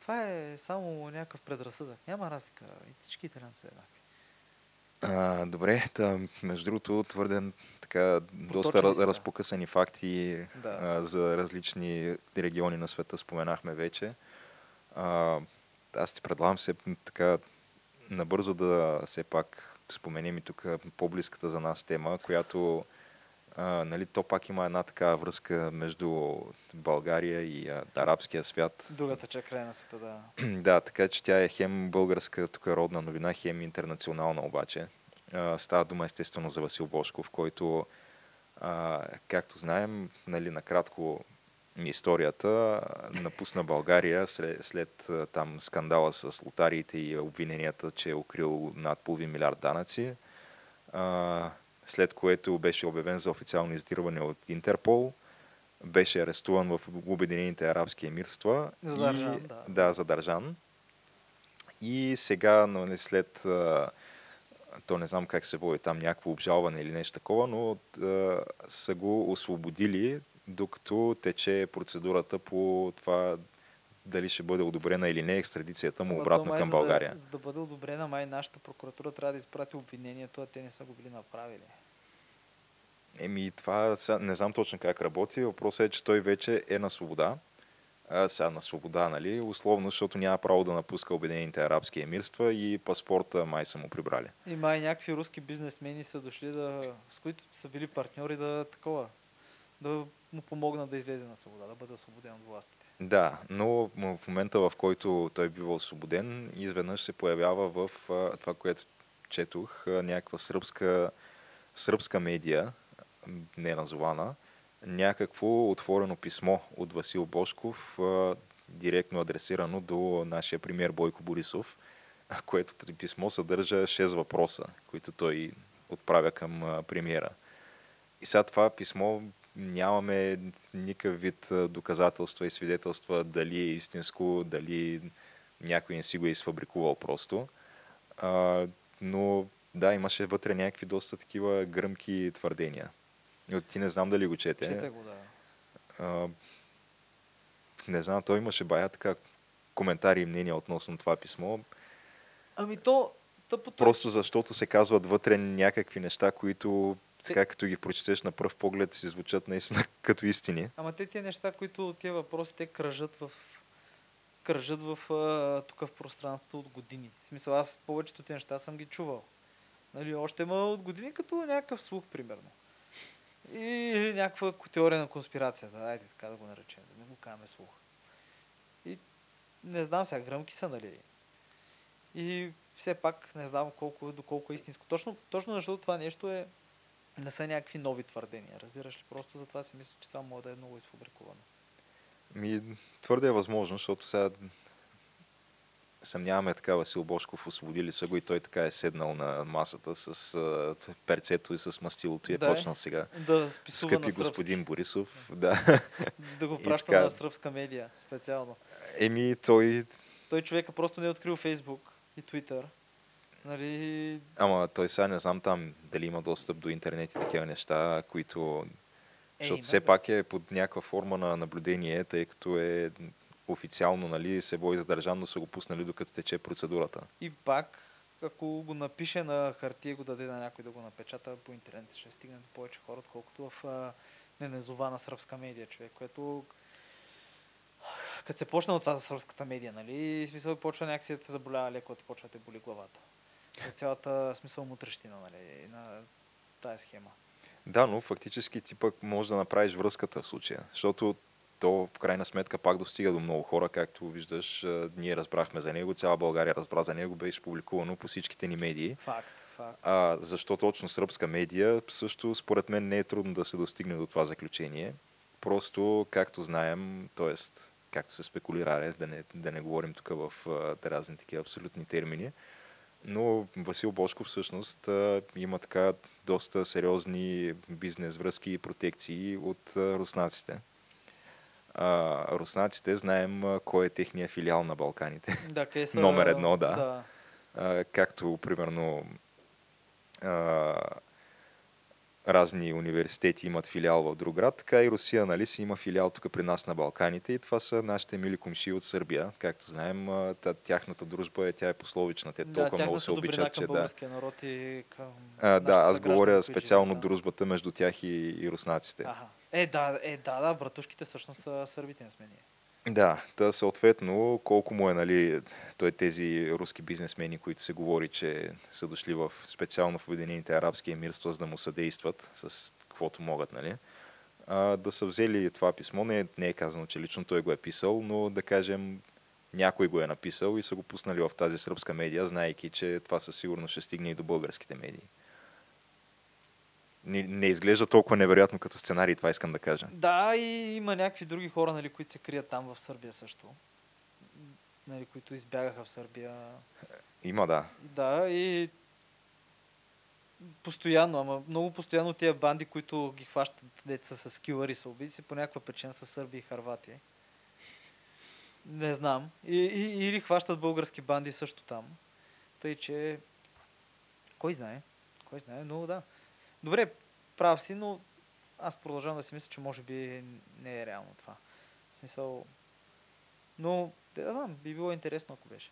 Това е само някакъв предразсъдък. Няма разлика. И всички италианци са еднакви. А, добре, та, между другото, твърде така, доста раз, разпокъсани факти Да. а, за различни региони на света споменахме вече. А, аз ти предлагам се така набързо да все пак споменем и тук по-близката за нас тема, която а, нали, то пак има една така връзка между България и а, арабския свят. Другата чак край на света, да. Да, така че тя е хем българска тук родна новина, хем интернационална обаче. А, Става дума естествено за Васил Бошков, който, а, както знаем, нали, накратко историята, напусна България след, след там скандала с лотариите и обвиненията, че е укрил над половин милиард данъци. А, след което беше обявен за официално издирване от Интерпол. Беше арестуван в Обединените арабски емирства. Задържан, и, да. Да, задържан. И сега, нали, след а, то не знам как се води там, някакво обжалване или нещо такова, но а, са го освободили, докато тече процедурата по това дали ще бъде одобрена или не екстрадицията му обратно май към за България. Да, за да бъде одобрена, май нашата прокуратура трябва да изпрати обвинението, а те не са го били направили. Еми, това не знам точно как работи. Въпросът е, че той вече е на свобода. А, сега на свобода, нали? Условно, защото няма право да напуска Обединените арабски емирства и паспорта май са му прибрали. И май някакви руски бизнесмени са дошли да, с които са били партньори да такова, да му помогнат да излезе на свобода, да бъде освободен от властите. Да, но в момента, в който той бива освободен, изведнъж се появява в това, което четох, някаква сръбска, сръбска медия, не назована, някакво отворено писмо от Васил Бошков, директно адресирано до нашия премьер Бойко Борисов, което писмо съдържа 6 въпроса, които той отправя към премиера. И сега това писмо нямаме никакъв вид доказателства и свидетелства дали е истинско, дали някой не си го е изфабрикувал просто. А, но да, имаше вътре някакви доста такива гръмки твърдения. И ти не знам дали го чете. Чете го, да. А, не знам, той имаше бая така коментари и мнения относно това писмо. Ами то, тъпото Просто защото се казват вътре някакви неща, които така като ги прочетеш на пръв поглед си звучат наистина като истини. Ама те тия неща, които тия въпроси, те кръжат в кръжат в тук в пространството от години. В смисъл, аз повечето тия неща съм ги чувал. Нали, още има от години като някакъв слух, примерно. И или някаква теория на конспирацията, айде така да го наречем, да не го казваме слух. И не знам сега, гръмки са, нали? И все пак не знам колко, доколко е истинско. Точно, точно защото това нещо е не са някакви нови твърдения, разбираш ли? Просто затова си мисля, че това може да е много изфабрикувано. Ми, твърде е възможно, защото сега съмняваме така Васил Бошков, освободили са го и той така е седнал на масата с а, перцето и с мастилото и е Да, е. почнал сега. Да Скъпи господин Борисов, да. Да го праща така. на сръбска медия, специално. Еми, той Той човека просто не е открил Фейсбук и Твитър. Нали, Ама той сега не знам там дали има достъп до интернет и такива неща, които... Е, Защото все пак е под някаква форма на наблюдение, тъй като е официално, нали, се бой задържан, но са го пуснали докато тече процедурата. И пак, ако го напише на хартия го даде на някой да го напечата по интернет, ще стигне до повече хора, отколкото в а, неназована сръбска медия, човек, което като се почна от това за сръбската медия, нали, в смисъл почва някакси да те заболява леко, да ти почва да те боли главата. От цялата смисъл мутрещина, нали, на тая схема. Да, но фактически ти пък можеш да направиш връзката в случая, защото то в крайна сметка пак достига до много хора, както виждаш, ние разбрахме за него, цяла България разбра за него, беше публикувано по всичките ни медии. Факт, факт. А, защо точно сръбска медия? Също според мен не е трудно да се достигне до това заключение. Просто, както знаем, т.е. както се спекулира, да не, да не говорим тук в разни такива абсолютни термини, но Васил Бошков всъщност има така доста сериозни бизнес връзки и протекции от руснаците. А, руснаците знаем кой е техния филиал на Балканите. Да, къде са... Номер едно, да. да. А, както примерно а, разни университети имат филиал в друг град, така и Русия нали, си има филиал тук при нас на Балканите и това са нашите мили комши от Сърбия. Както знаем, тяхната дружба е, тя е пословична. Те толкова много се обичат, че да. народ и към А, да, аз говоря специално да. дружбата между тях и, и руснаците. Аха. Е, да, е, да, да, братушките всъщност са сърбите, не сме ние. Да, та съответно, колко му е, нали, той тези руски бизнесмени, които се говори, че са дошли в специално в Обединените арабски емирства, за да му съдействат с каквото могат, нали, а, да са взели това писмо. Не, не е казано, че лично той го е писал, но да кажем, някой го е написал и са го пуснали в тази сръбска медия, знаейки, че това със сигурност ще стигне и до българските медии. Не, не изглежда толкова невероятно като сценарий, това искам да кажа. Да, и има някакви други хора, нали, които се крият там в Сърбия също. Нали, които избягаха в Сърбия. Има, да. Да, и постоянно, ама много постоянно тия банди, които ги хващат деца с килъри са убийци, по някаква причина са сърби и харвати. Не знам. И, и, или хващат български банди също там. Тъй, че кой знае? Кой знае, но да. Добре, прав си, но аз продължавам да си мисля, че може би не е реално това. В смисъл... Но, да знам, би било интересно, ако беше.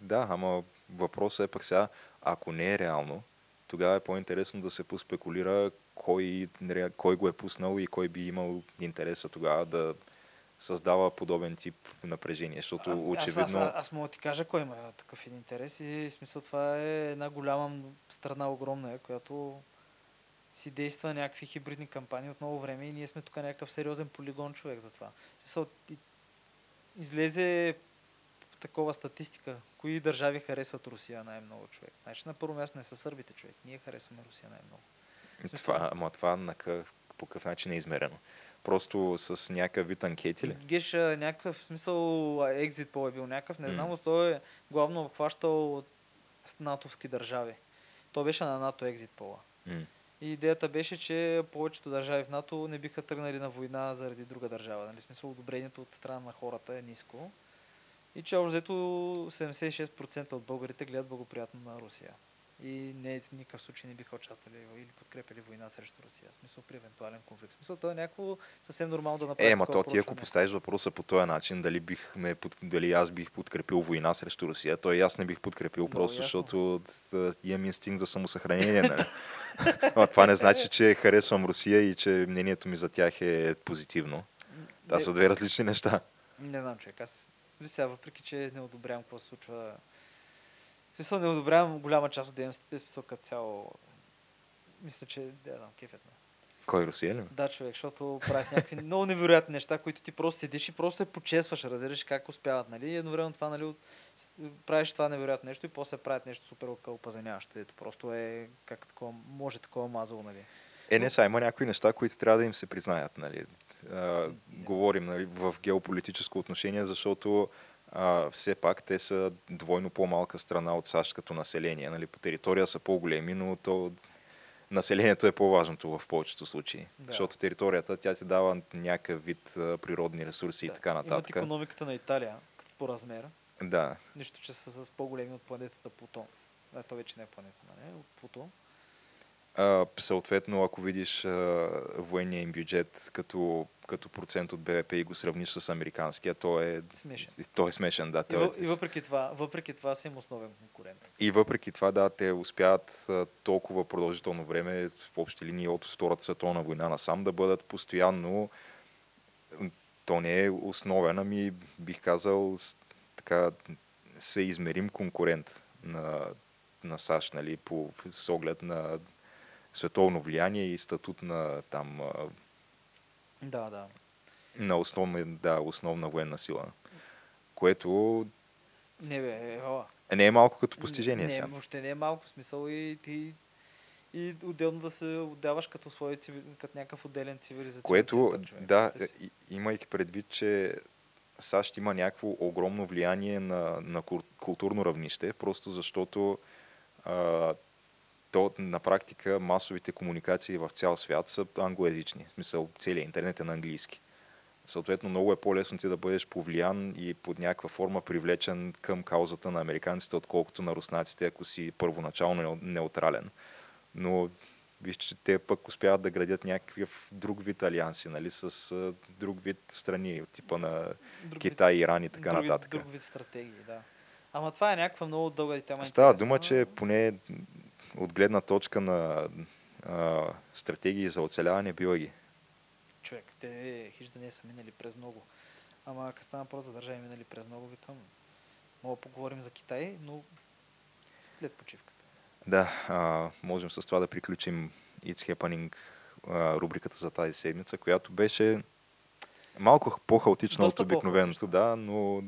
Да, ама въпросът е пък сега, ако не е реално, тогава е по-интересно да се поспекулира кой, кой го е пуснал и кой би имал интереса тогава да създава подобен тип напрежение, защото А, очевидно... Аз, аз, аз мога да ти кажа кой има такъв един интерес и смисъл това е една голяма страна, огромна, е, която си действа някакви хибридни кампании от много време и ние сме тук някакъв сериозен полигон човек за това. Излезе такова статистика, кои държави харесват Русия най-много човек. Значи на първо място не са сърбите човек, ние харесваме Русия най-много. смисъл- Това, ама това на къв, по какъв начин е измерено? Просто с някакъв вид анкети ли? Геш някакъв смисъл екзит пол е бил някакъв, не знам, но той е главно обхващал натовски държави. Той беше на НАТО екзит пола. М. И идеята беше, че повечето държави в НАТО не биха тръгнали на война заради друга държава. Нали? Смисъл одобрението от страна на хората е ниско. И че общо взето 76% от българите гледат благоприятно на Русия. И не, в никакъв случай не биха участвали или подкрепили война срещу Русия. В смисъл при евентуален конфликт. В смисъл това е някакво съвсем нормално да направи. Е, ма то ти ако поставиш въпроса по този начин, дали, бихме, под- дали аз бих подкрепил война срещу Русия, то и аз не бих подкрепил, Много просто ясно. защото имам инстинкт за самосъхранение. Нали? Ама това не значи, че харесвам Русия и че мнението ми за тях е позитивно. Това са две различни неща. Не знам, човек. Аз сега, въпреки че не одобрявам какво се случва. Смисъл не одобрявам голяма част от дейностите, смисъл като цяло. Мисля, че да знам, кефет ме. Кой Русия ли? Да, човек, защото правят някакви много невероятни неща, които ти просто седиш и просто се почесваш, разбираш как успяват, нали? И едновременно това, нали, правиш това невероятно нещо и после правят нещо супер опазеняващо, ето просто е как такова, може такова мазало, нали? Е, не, сега има някои неща, които трябва да им се признаят. Нали. А, говорим нали, в геополитическо отношение, защото а, все пак те са двойно по-малка страна от САЩ като население. Нали. По територия са по-големи, но то населението е по-важното в повечето случаи. Да. Защото територията, тя ти дава някакъв вид природни ресурси и Да. така Имат нататък. економиката на Италия, по размер, Да. Нищо, че са с по-големи от планетата Плутон. А, то вече не е планета, нали? От Плутон. А, съответно, ако видиш а, военния им бюджет като, като процент от БВП и го сравниш с американския, то е Смешен. То е смешен, да. И, е- въ- и въпреки това, въпреки това си им основен конкурент. И въпреки това, да, те успяват а, толкова продължително време, в общи линии от Втората световна война насам, да бъдат постоянно, то не е основен, ами бих казал, така, съизмерим конкурент на, на САЩ, нали, по, с оглед на световно влияние и статут на там Да, да. на основна, да, основна военна сила. Което Не бе, е, о, не е малко като постижение не, сега. въобще не е малко смисъл и ти и отделно да се отдаваш като свой като някакъв отделен цивилизационен Което, център, да, си- и- имайки предвид, че САЩ има някакво огромно влияние на, на кул- културно равнище, просто защото а, то на практика масовите комуникации в цял свят са англоязични. В смисъл, целият интернет е на английски. Съответно, много е по-лесно ти да бъдеш повлиян и под някаква форма привлечен към каузата на американците, отколкото на руснаците, ако си първоначално неу- неутрален. Но вижте, че те пък успяват да градят някакъв друг вид алианси, нали, с друг вид страни, от типа на друг Китай, Иран и така друг, нататък. Друг вид стратегии, да. Ама това е някаква много дълга тема. Става дума, че поне от гледна точка на а, стратегии за оцеляване била ги. Човек, те хиж да не са минали през много. Ама като стана въпрос за държави минали през много, викам, мога да поговорим за Китай, но след почивката. Да, а, можем с това да приключим It's Happening а, рубриката за тази седмица, която беше малко по-хаотична Доста от обикновеното, да, но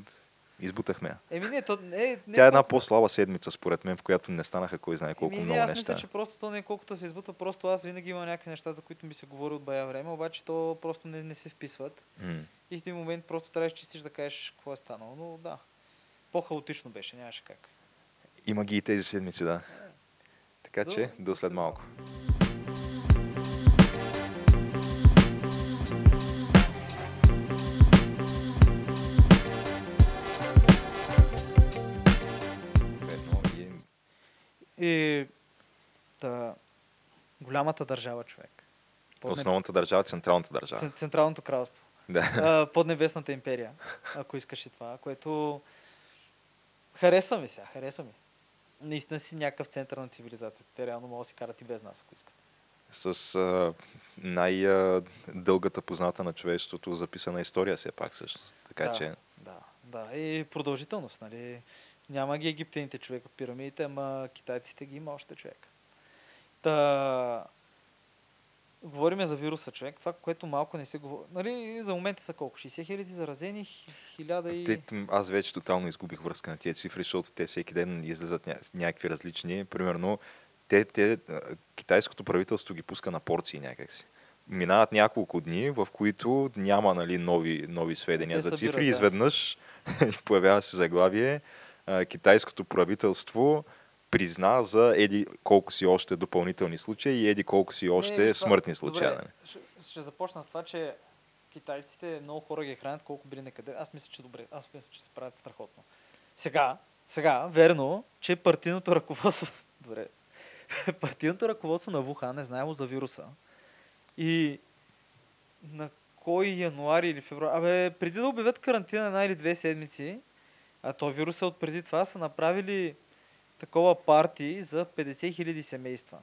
избутахме. я. Еми не, то не, не Тя е една по-слаба седмица, според мен, в която не станаха кой знае колко Еми, не, много аз неща. мисля, че просто то не е колкото се избута, просто аз винаги имам някакви неща, за които ми се говори от бая време, обаче то просто не, не се вписват. М. И в един момент просто трябваше чистиш да кажеш какво е станало. Но да, по-хаотично беше, нямаше как. Има ги и тези седмици, да. Така До- че, до след малко. И да, голямата държава, човек. Поднеб... Основната държава, централната държава. Цен- Централното кралство. Да. поднебесната империя, ако искаш и това, което харесва ми сега, харесва ми. Наистина си някакъв център на цивилизацията. Те реално могат да си карат и без нас, ако искат. С а, най-дългата позната на човечеството записана история все пак също. Така да, че Да, да. И продължителност, нали? Няма ги египтяните човек от пирамидите, ама китайците ги има още човек. Та... Говориме за вируса, човек. Това, което малко не се говори. Нали, за момента са колко? 60 хиляди заразени, хи- хиляда и... Те, аз вече тотално изгубих връзка на тези цифри, защото те всеки ден излизат ня, някакви различни. Примерно, те, те, китайското правителство ги пуска на порции някакси. Минават няколко дни, в които няма нали, нови, нови сведения Те за събират, цифри. да. Изведнъж появява се заглавие. А, Китайското правителство призна за еди колко си още допълнителни случаи и еди колко си още Не, смъртни случаи. Добре, нали? ще, ще започна с това, че китайците много хора ги хранят колко били некъде. Аз мисля, че добре. Аз мисля, че се правят страхотно. Сега, сега, верно, че партийното ръководство... Добре. партийното ръководство на Вухан е знаело за вируса. И на кой януари или февруари... Абе, преди да обявят карантина една или две седмици, а то вируса от преди това са направили такова парти за 50 хиляди семейства.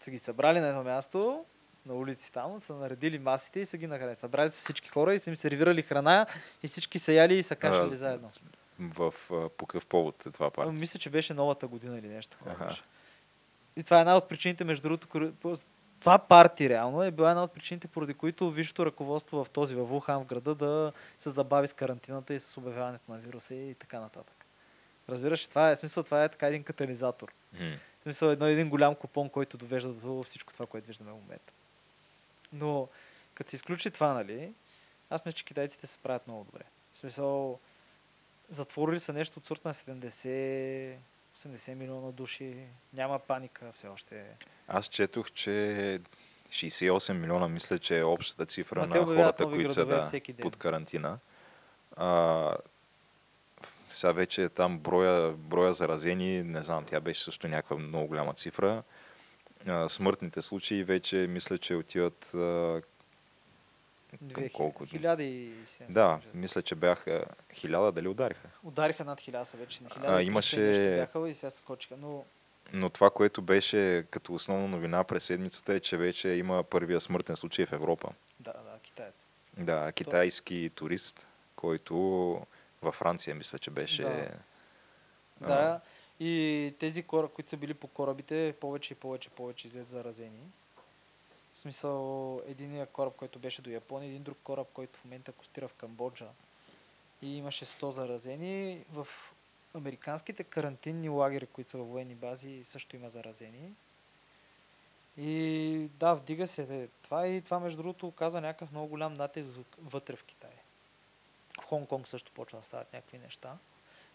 Са ги събрали на едно място, на улици там, са наредили масите и са ги нахранили. Събрали са всички хора и са им сервирали храна и всички са яли и са кашляли заедно. В, а, по какъв повод е това парти? мисля, че беше новата година или нещо такова. И това е една от причините, между другото, това парти реално е била една от причините, поради които висшето ръководство в този, в Вухан, в града, да се забави с карантината и с обявяването на вируса и така нататък. Разбираш, това е смисъл, това е така един катализатор. М. В смисъл едно, един голям купон, който довежда до всичко това, което виждаме в момента. Но, като се изключи това, нали, аз мисля, че китайците се справят много добре. В смисъл, затворили са нещо от сорта на 70 80 милиона души. Няма паника все още. Аз четох, че 68 милиона, мисля, че е общата цифра Ма те на хората, които са да, под карантина. А, сега вече там броя, броя заразени, не знам, тя беше също някаква много голяма цифра. А, смъртните случаи вече мисля, че отиват а, към колко? хи- Хиляда и седемстотин, Да, мисля. мисля, че бяха хиляда, дали удариха. Удариха над хиляда са вече. На А, хиляда имаше- бяха и сега скочиха. Но Но това, което беше като основна новина през седмицата е, че вече има първия смъртен случай в Европа. да, да, китаец. Да, китайски турист, който във Франция, мисля, че беше. Да. а, Да, и тези хора, които са били по корабите, повече и повече, повече излезат заразени. В смисъл, единия кораб, който беше до Япония, един друг кораб, който в момента костира в Камбоджа. И имаше 100 заразени. В американските карантинни лагери, които са във военни бази, също има заразени. И да, вдига се това и това между другото оказва някакъв много голям натиск вътре в Китай. В Хонг-Конг също почва да стават някакви неща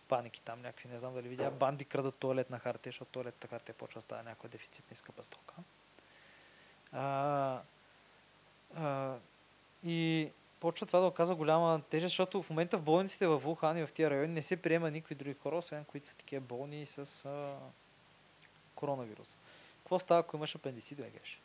паники там някакви, не знам дали видя, банди крадат туалетна хартия, защото туалетната хартия почва да става някаква дефицитна и скъпа стока. А, а, и почва това да оказва голяма тежест, защото в момента в болниците в Вухан и в тия райони не се приема никакви други хора, освен които са такива болни с а, коронавирус. Какво става, ако имаш апендицит, бе, геш?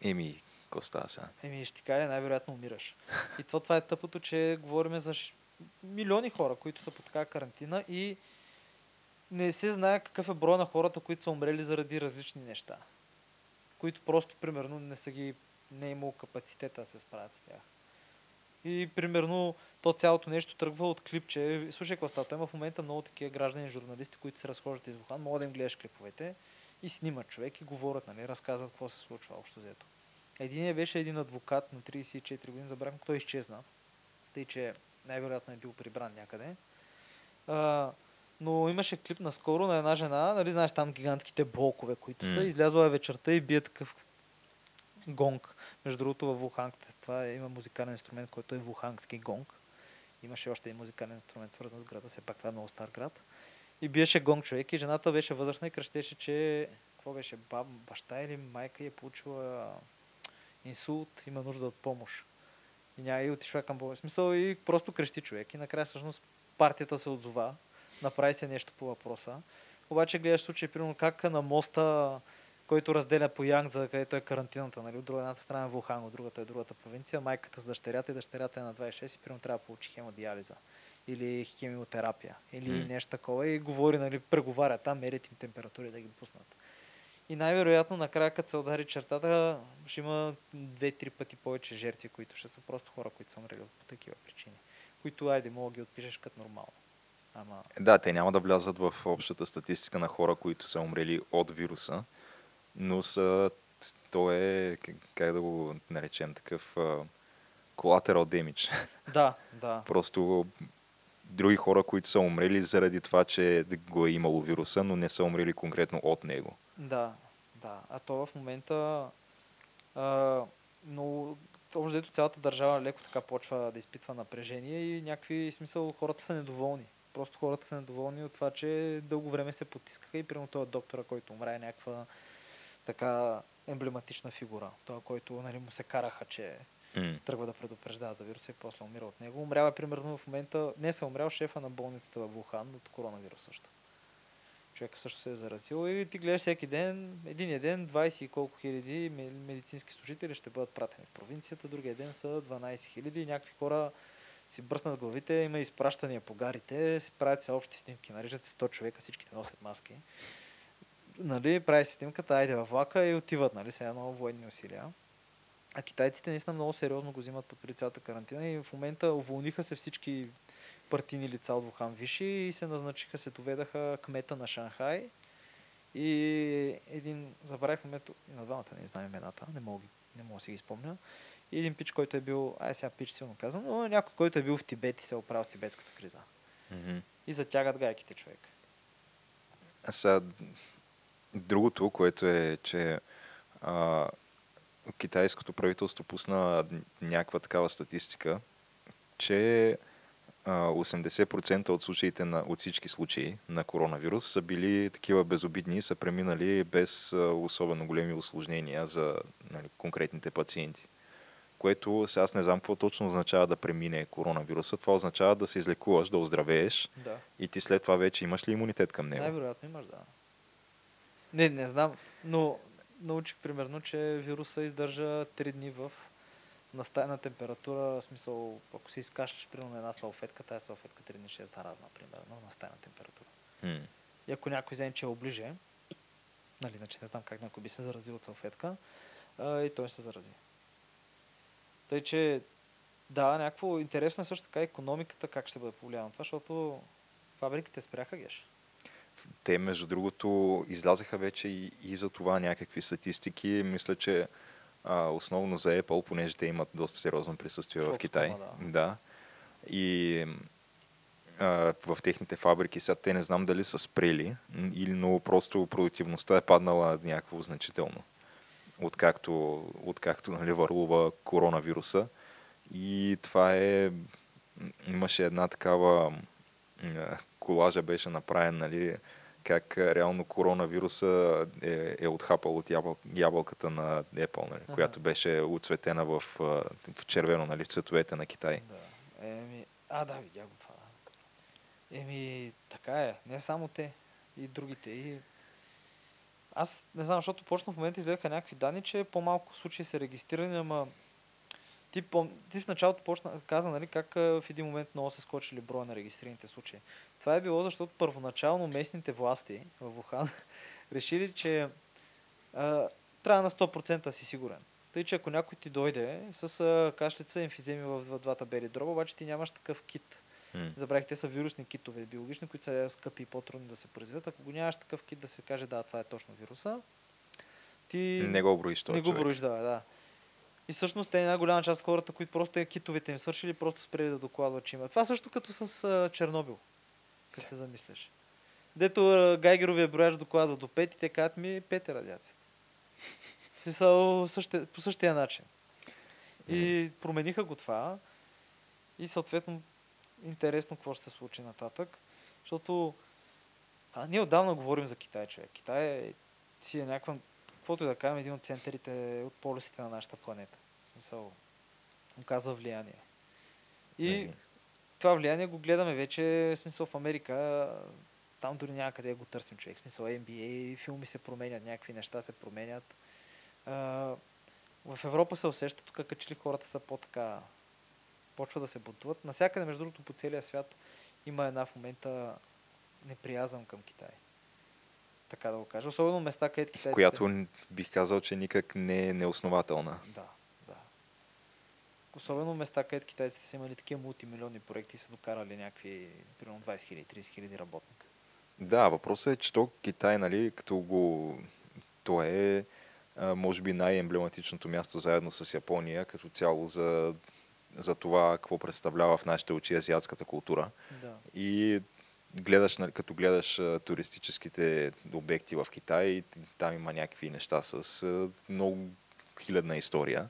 Еми, какво става сега? Еми, ще ти кажа, най-вероятно умираш. И това, това е тъпото, че говорим за ш- милиони хора, които са по такава карантина и не се знае какъв е броя на хората, които са умрели заради различни неща. Които просто, примерно, не са ги, не е имало капацитета да се справят с тях. И, примерно, то цялото нещо тръгва от клипче. Слушай, какво има в момента много такива граждани, журналисти, които се разхождат из Вухан. Мога да им гледаш клиповете и снимат човек и говорят, нали, разказват какво се случва общо взето. Единият беше един адвокат на 34 години, забравям, той изчезна. Тъй, че най-вероятно е бил прибран някъде. А, но имаше клип наскоро на една жена, нали знаеш там гигантските блокове, които са, М. излязла е вечерта и бие такъв гонг. Между другото във Вуханг, това е, има музикален инструмент, който е вухангски гонг. Имаше още един музикален инструмент, свързан с града, все пак това е много стар град. И биеше гонг човек и жената беше възрастна и крещеше, че какво беше, баб, баща или майка е получила инсулт, има нужда от помощ. И няма и отишла към. В Смисъл и просто крещи човек. И накрая всъщност партията се отзова, направи се нещо по въпроса. Обаче гледаш случай, примерно как на моста, който разделя по Янгза, където е карантината, нали? от друга едната страна е Вулхан, от другата е другата провинция, майката с дъщерята и дъщерята е на 26 и примерно трябва да получи хемодиализа или химиотерапия или М. нещо такова и говори, нали, преговаря там, мерят им температури да ги пуснат. И най-вероятно накрая, като се удари чертата, ще има две-три пъти повече жертви, които ще са просто хора, които са умрели по такива причини. Които, айде, мога да ги отпишеш като нормално. Ама, Да, те няма да влязат в общата статистика на хора, които са умрели от вируса, но са, то е, как да го наречем, такъв а, collateral damage. да, да. Просто други хора, които са умрели заради това, че го е имало вируса, но не са умрели конкретно от него. Да, да. А то в момента а, но общо цялата държава леко така почва да изпитва напрежение и някакви смисъл хората са недоволни. Просто хората са недоволни от това, че дълго време се потискаха и примерно този доктора, който умря е някаква така емблематична фигура. Той, който нали, му се караха, че М. тръгва да предупреждава за вируса и после умира от него. Умрява е примерно в момента, не се умрял шефа на болницата в Вухан от коронавирус също. Човека също се е заразил и ти гледаш всеки ден, един ден 20 и колко хиляди ме- медицински служители ще бъдат пратени в провинцията, другия ден са 12 хиляди и някакви хора си бръснат главите, има изпращания по гарите, си правят се общи снимки, нареждат се 100 човека, всичките носят маски. Нали, прави се снимката, айде във влака и отиват, нали, сега много военни усилия. А китайците наистина много сериозно го взимат под цялата карантина и в момента уволниха се всички партийни лица от Вухан Виши и се назначиха, се доведаха кмета на Шанхай и един, забравих името, на двамата не знам имената, не мога, не мога да си ги спомня. И един пич, който е бил, ай сега пич силно казвам, но някой, който е бил в Тибет и се е оправил с тибетската криза. Мгм. И затягат гайките човек. А сега, другото, което е, че а, китайското правителство пусна някаква такава статистика, че а, 80% от случаите на, от всички случаи на коронавирус са били такива безобидни и са преминали без особено големи осложнения за нали, конкретните пациенти. Което сега аз не знам какво точно означава да премине коронавируса. Това означава да се излекуваш, да оздравееш Да. и ти след това вече имаш ли имунитет към него. Най-вероятно имаш, да. Не, не знам, но научих примерно, че вируса издържа 3 дни в настайна температура, в смисъл, ако си изкашляш примерно на една салфетка, тази салфетка 3 дни ще е заразна, примерно, на настайна температура. М. И ако някой вземе, че е оближе, нали, иначе не знам как някой би се заразил от салфетка, а, и той ще се зарази. Тъй, че да, някакво интересно е също така економиката, как ще бъде повлияна това, защото фабриките спряха геш. Те, между другото, излязаха вече и, и за това някакви статистики. Мисля, че а, основно за Apple, понеже те имат доста сериозно присъствие в Foxconn, Китай. да. да. И а, в техните фабрики сега те не знам дали са спрели, или, но просто продуктивността е паднала някакво значително. Откакто, откакто нали, върлува коронавируса. И това е... Имаше една такава колажа беше направен, нали, как реално коронавируса е, е отхапал от ябъл, ябълката на Apple, нали, Аха. която беше оцветена в, в червено, нали, в цветовете на Китай. Да. Еми, а, да, видях го това. Еми, така е. Не само те. И другите. И... Аз не знам, защото почна в момента изгледаха някакви данни, че по-малко случаи са регистрирани, ама ти, пом... ти в началото почна, каза, нали, как в един момент много се скочили броя на регистрираните случаи. Това е било, защото първоначално местните власти в Вухан решили, че а, трябва на 100% си сигурен. Тъй, че ако някой ти дойде с а, кашлица, емфиземи в двата бели дроба, обаче ти нямаш такъв кит. М. Забравих, те са вирусни китове, биологични, които са скъпи и по-трудни да се произведат. Ако го нямаш такъв кит да се каже, да, това е точно вируса, ти Не го броиш не го броиш, да, да. И всъщност те една голяма част от хората, които просто е китовете им свършили, просто спрели да докладват, че има. Това също като с а, Чернобил, като се замислиш. Дето а, Гайгеровия брояч докладва до 5 и те казват ми 5 е радиация. Смисъл, същия, по същия начин. И промениха го това. И съответно интересно какво ще се случи нататък. Защото а, ние отдавна говорим за Китай, човек. Китай е, си е някаква, каквото и да кажем, един от центърите, от полюсите на нашата планета. В смисъл, оказва влияние. И Нали? това влияние го гледаме вече, в смисъл в Америка, там дори няма къде да го търсим човек. В смисъл NBA, филми се променят, някакви неща се променят. А, в Европа се усеща тук, като че ли хората са по-така, почва да се бунтуват. Насякъде, между другото, по целия свят има една в момента неприязъм към Китай. Така да го кажа. Особено места, където китайците... Която бих казал, че никак не е неоснователна. Да, да. Особено места, където китайците са имали такива мултимилионни проекти и са докарали някакви, примерно 20 000, 30 000 работника. Да, въпросът е, че то Китай, нали, като го... То е, може би, най-емблематичното място заедно с Япония, като цяло за, за това, какво представлява в нашите очи азиатската култура. Да. И гледаш, нали, като гледаш туристическите обекти в Китай, там има някакви неща с много хилядна история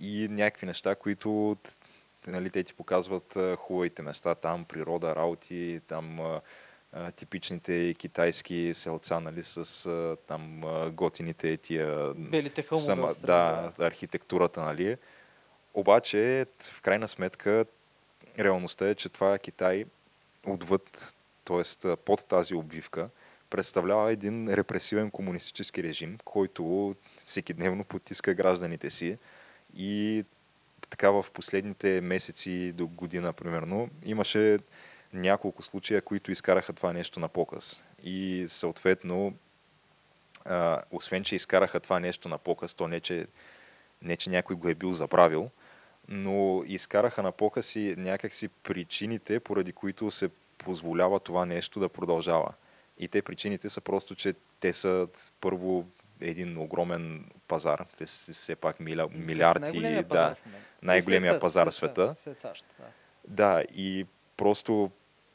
и някакви неща, които нали, те ти показват хубавите места, там природа, работи, там типичните китайски селца, нали, с там готините тия Белите хълмове сама, да, архитектурата, нали. Обаче, в крайна сметка, реалността е, че това Китай отвъд, т.е. под тази обвивка, представлява един репресивен комунистически режим, който всеки дневно потиска гражданите си и така в последните месеци до година, примерно, имаше няколко случая, които изкараха това нещо на показ. И съответно, а, освен, че изкараха това нещо на показ, то не че, не, че някой го е бил забравил, но изкараха на показ и някакси причините, поради които се позволява това нещо да продължава. И те причините са просто, че те са първо един огромен пазар. Те са все пак миля, милиарди. най-големия Да, пазар момента. най-големия след пазар в света. След САЩ, да. Да, и просто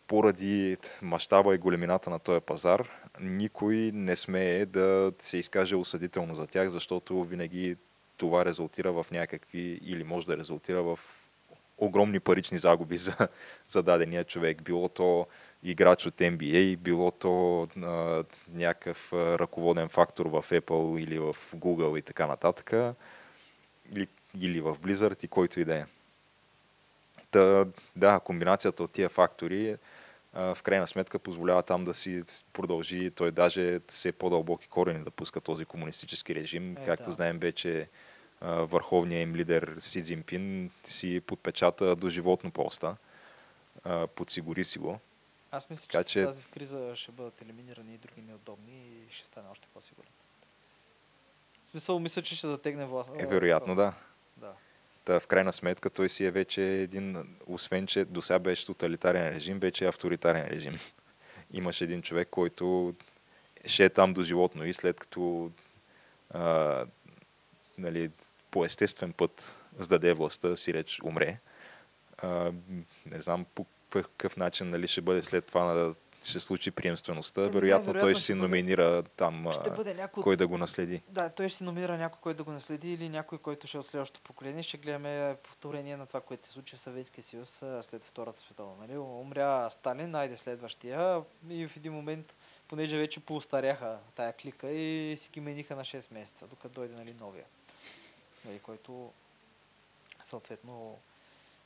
поради мащаба и големината на този пазар, никой не смее да се изкаже осъдително за тях, защото винаги това резултира в някакви, или може да резултира в огромни парични загуби за, за дадения човек. Било то играч от NBA, било то а, някакъв ръководен фактор в Apple или в Google и така нататък. Или или в Blizzard и който и да е. Да, комбинацията от тия фактори в крайна сметка позволява там да си продължи, той даже все по-дълбоки корени да пуска този комунистически режим. Е, Както да. знаем вече върховният им лидер Си Цзинпин си подпечата до животно поста. Подсигури си го. Аз мисля, Така че, тази криза ще бъдат елиминирани и други неудобни и ще стане още по-сигурен. В смисъл, мисля, че ще затегне власт. Е, вероятно да. Да. Та, в крайна сметка той си е вече един, освен че до сега беше тоталитарен режим, вече е авторитарен режим. Имаш един човек, който ще е там до животно и след като а, нали, по естествен път сдаде властта, си реч умре. А, не знам по какъв начин нали, ще бъде след това на ще случи приемствеността. Еми, Вероятно, той ще ще си номинира там Ще бъде някой кой да го наследи. Да, той ще си номинира някой, който да го наследи или някой, който ще е от следващото поколение. Ще гледаме повторение на това, което се случи в Съветския съюз след Втората световна. Нали? Умря Сталин, найде следващия и в един момент, понеже вече поустаряха тая клика и си ги мениха на 6 месеца, докато дойде нали, новия. Нали, който съответно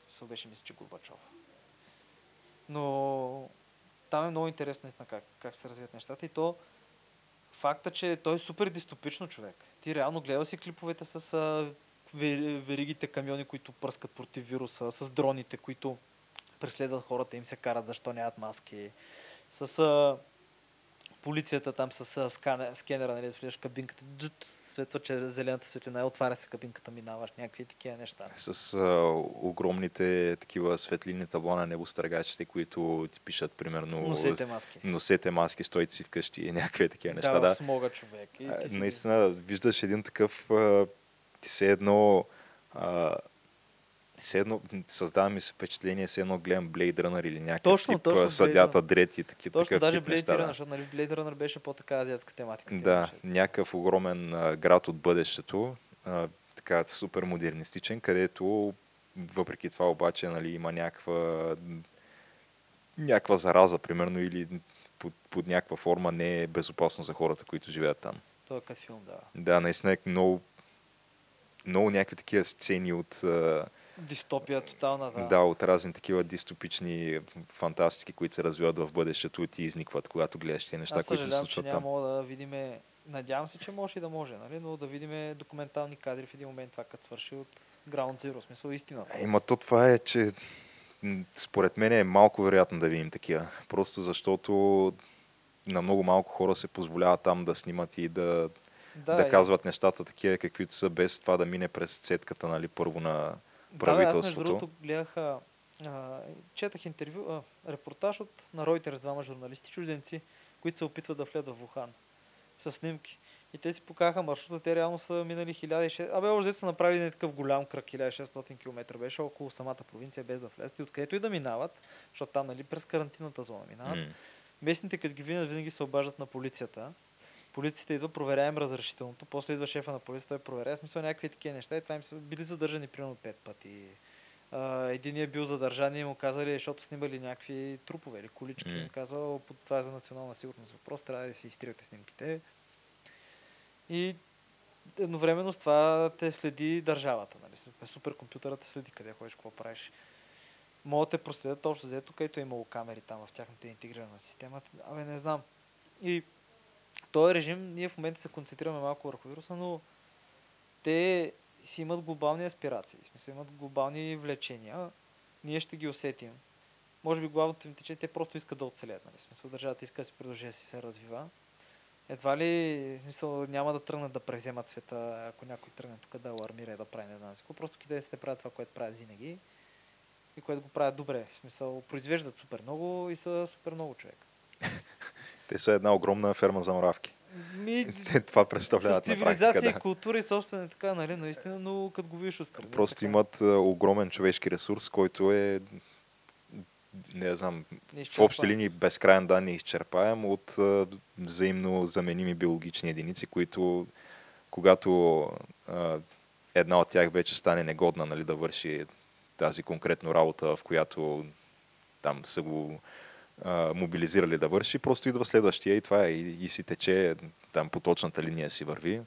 се беше мисля, че Горбачов. Но там е много интересно наистина как, как се развият нещата и то факта, че той е супер дистопично човек. Ти реално гледал си клиповете с а, ве- веригите камиони, които пръскат против вируса, с дроните, които преследват хората, им се карат защо нямат маски, с а, полицията там с скенера, нали, да влезеш в кабинката, джут, светва, че зелената светлина, е, отваря се кабинката, минаваш, някакви такива неща. С а, огромните такива светлини табла на небостъргачите, които ти пишат примерно Носете маски. носете маски, стойте си вкъщи и някакви такива неща. да, Да, смога човек. И А, Наистина, виждаш един такъв, а, ти се едно, а, все едно, създава ми се впечатление, все едно гледам Blade Runner или някакъв Точно, тип точно, съдята дред и таки, Точно, такъв даже Blade неща. Runner, Да. защото нали, Blade Runner беше по-така азиатска тематика. да, неща. някакъв огромен а, град от бъдещето, а, така супер модернистичен, където въпреки това обаче нали, има някаква някаква зараза, примерно, или под, под някаква форма не е безопасно за хората, които живеят там. Той е като филм, да. Да, наистина е много, много някакви такива сцени от, Дистопия тотална, да. да. от разни такива дистопични фантастики, които се развиват в бъдещето и ти изникват, когато гледаш тези неща, Аз които се че случват няма там. мога да видиме... Надявам се, че може и да може, нали? но да видиме документални кадри в един момент, това като свърши от Ground Zero, смисъл истината. Има то това е, че според мен е малко вероятно да видим такива. Просто защото на много малко хора се позволява там да снимат и да, да, да и- казват нещата такива, каквито са, без това да мине през сетката, нали, първо на Да, бе, аз между правителството. другото гледах, а, а, четах интервю, а, репортаж от на Reuters, двама журналисти, чужденци, които се опитват да влядат в Вухан с снимки. И те си покаха маршрута, те реално са минали 1600, абе, още са направили не такъв голям кръг, 1600 км беше около самата провинция, без да влезат и откъдето и да минават, защото там, нали, през карантинната зона минават. М. Местните, като ги видят, винаги се обаждат на полицията. Полицията идва, проверяем разрешителното, после идва шефа на полицията, той проверя, в смисъл някакви такива неща и това им са били задържани примерно пет пъти. Единият е бил задържан и му казали, защото снимали някакви трупове или колички, М. им казал, "По- това е за национална сигурност въпрос, трябва да си изтривате снимките. И едновременно с това те следи държавата. Нали? Суперкомпютърът те следи къде ходиш, какво правиш. Могат да те проследят общо взето, където е имало камери там в тяхната интегрирана система. Абе, не знам. И този режим, ние в момента се концентрираме малко върху вируса, но те си имат глобални аспирации, смисъл имат глобални влечения. Ние ще ги усетим. Може би главното им тече, те просто искат да оцелят. Нали? Смисъл държавата иска да си продължи да си се развива. Едва ли, смисъл, няма да тръгнат да превземат света, ако някой тръгне тук да алармира и да прави не знам си. Просто китайците правят това, което правят винаги и което го правят добре. В смисъл, произвеждат супер много и са супер много човек. Те са една огромна ферма за мравки. Ми, това с представляват на цивилизация практика. и Да. култура и собствена така, нали, наистина, но като го видиш отстрани. Просто така, имат огромен човешки ресурс, който е не знам, в общи линии безкрайен дан е изчерпаем от а, взаимно заменими биологични единици, които когато а, една от тях вече стане негодна нали, да върши тази конкретно работа, в която там са го а, мобилизирали да върши, просто идва следващия и това е. И, и си тече, там по точната линия си върви,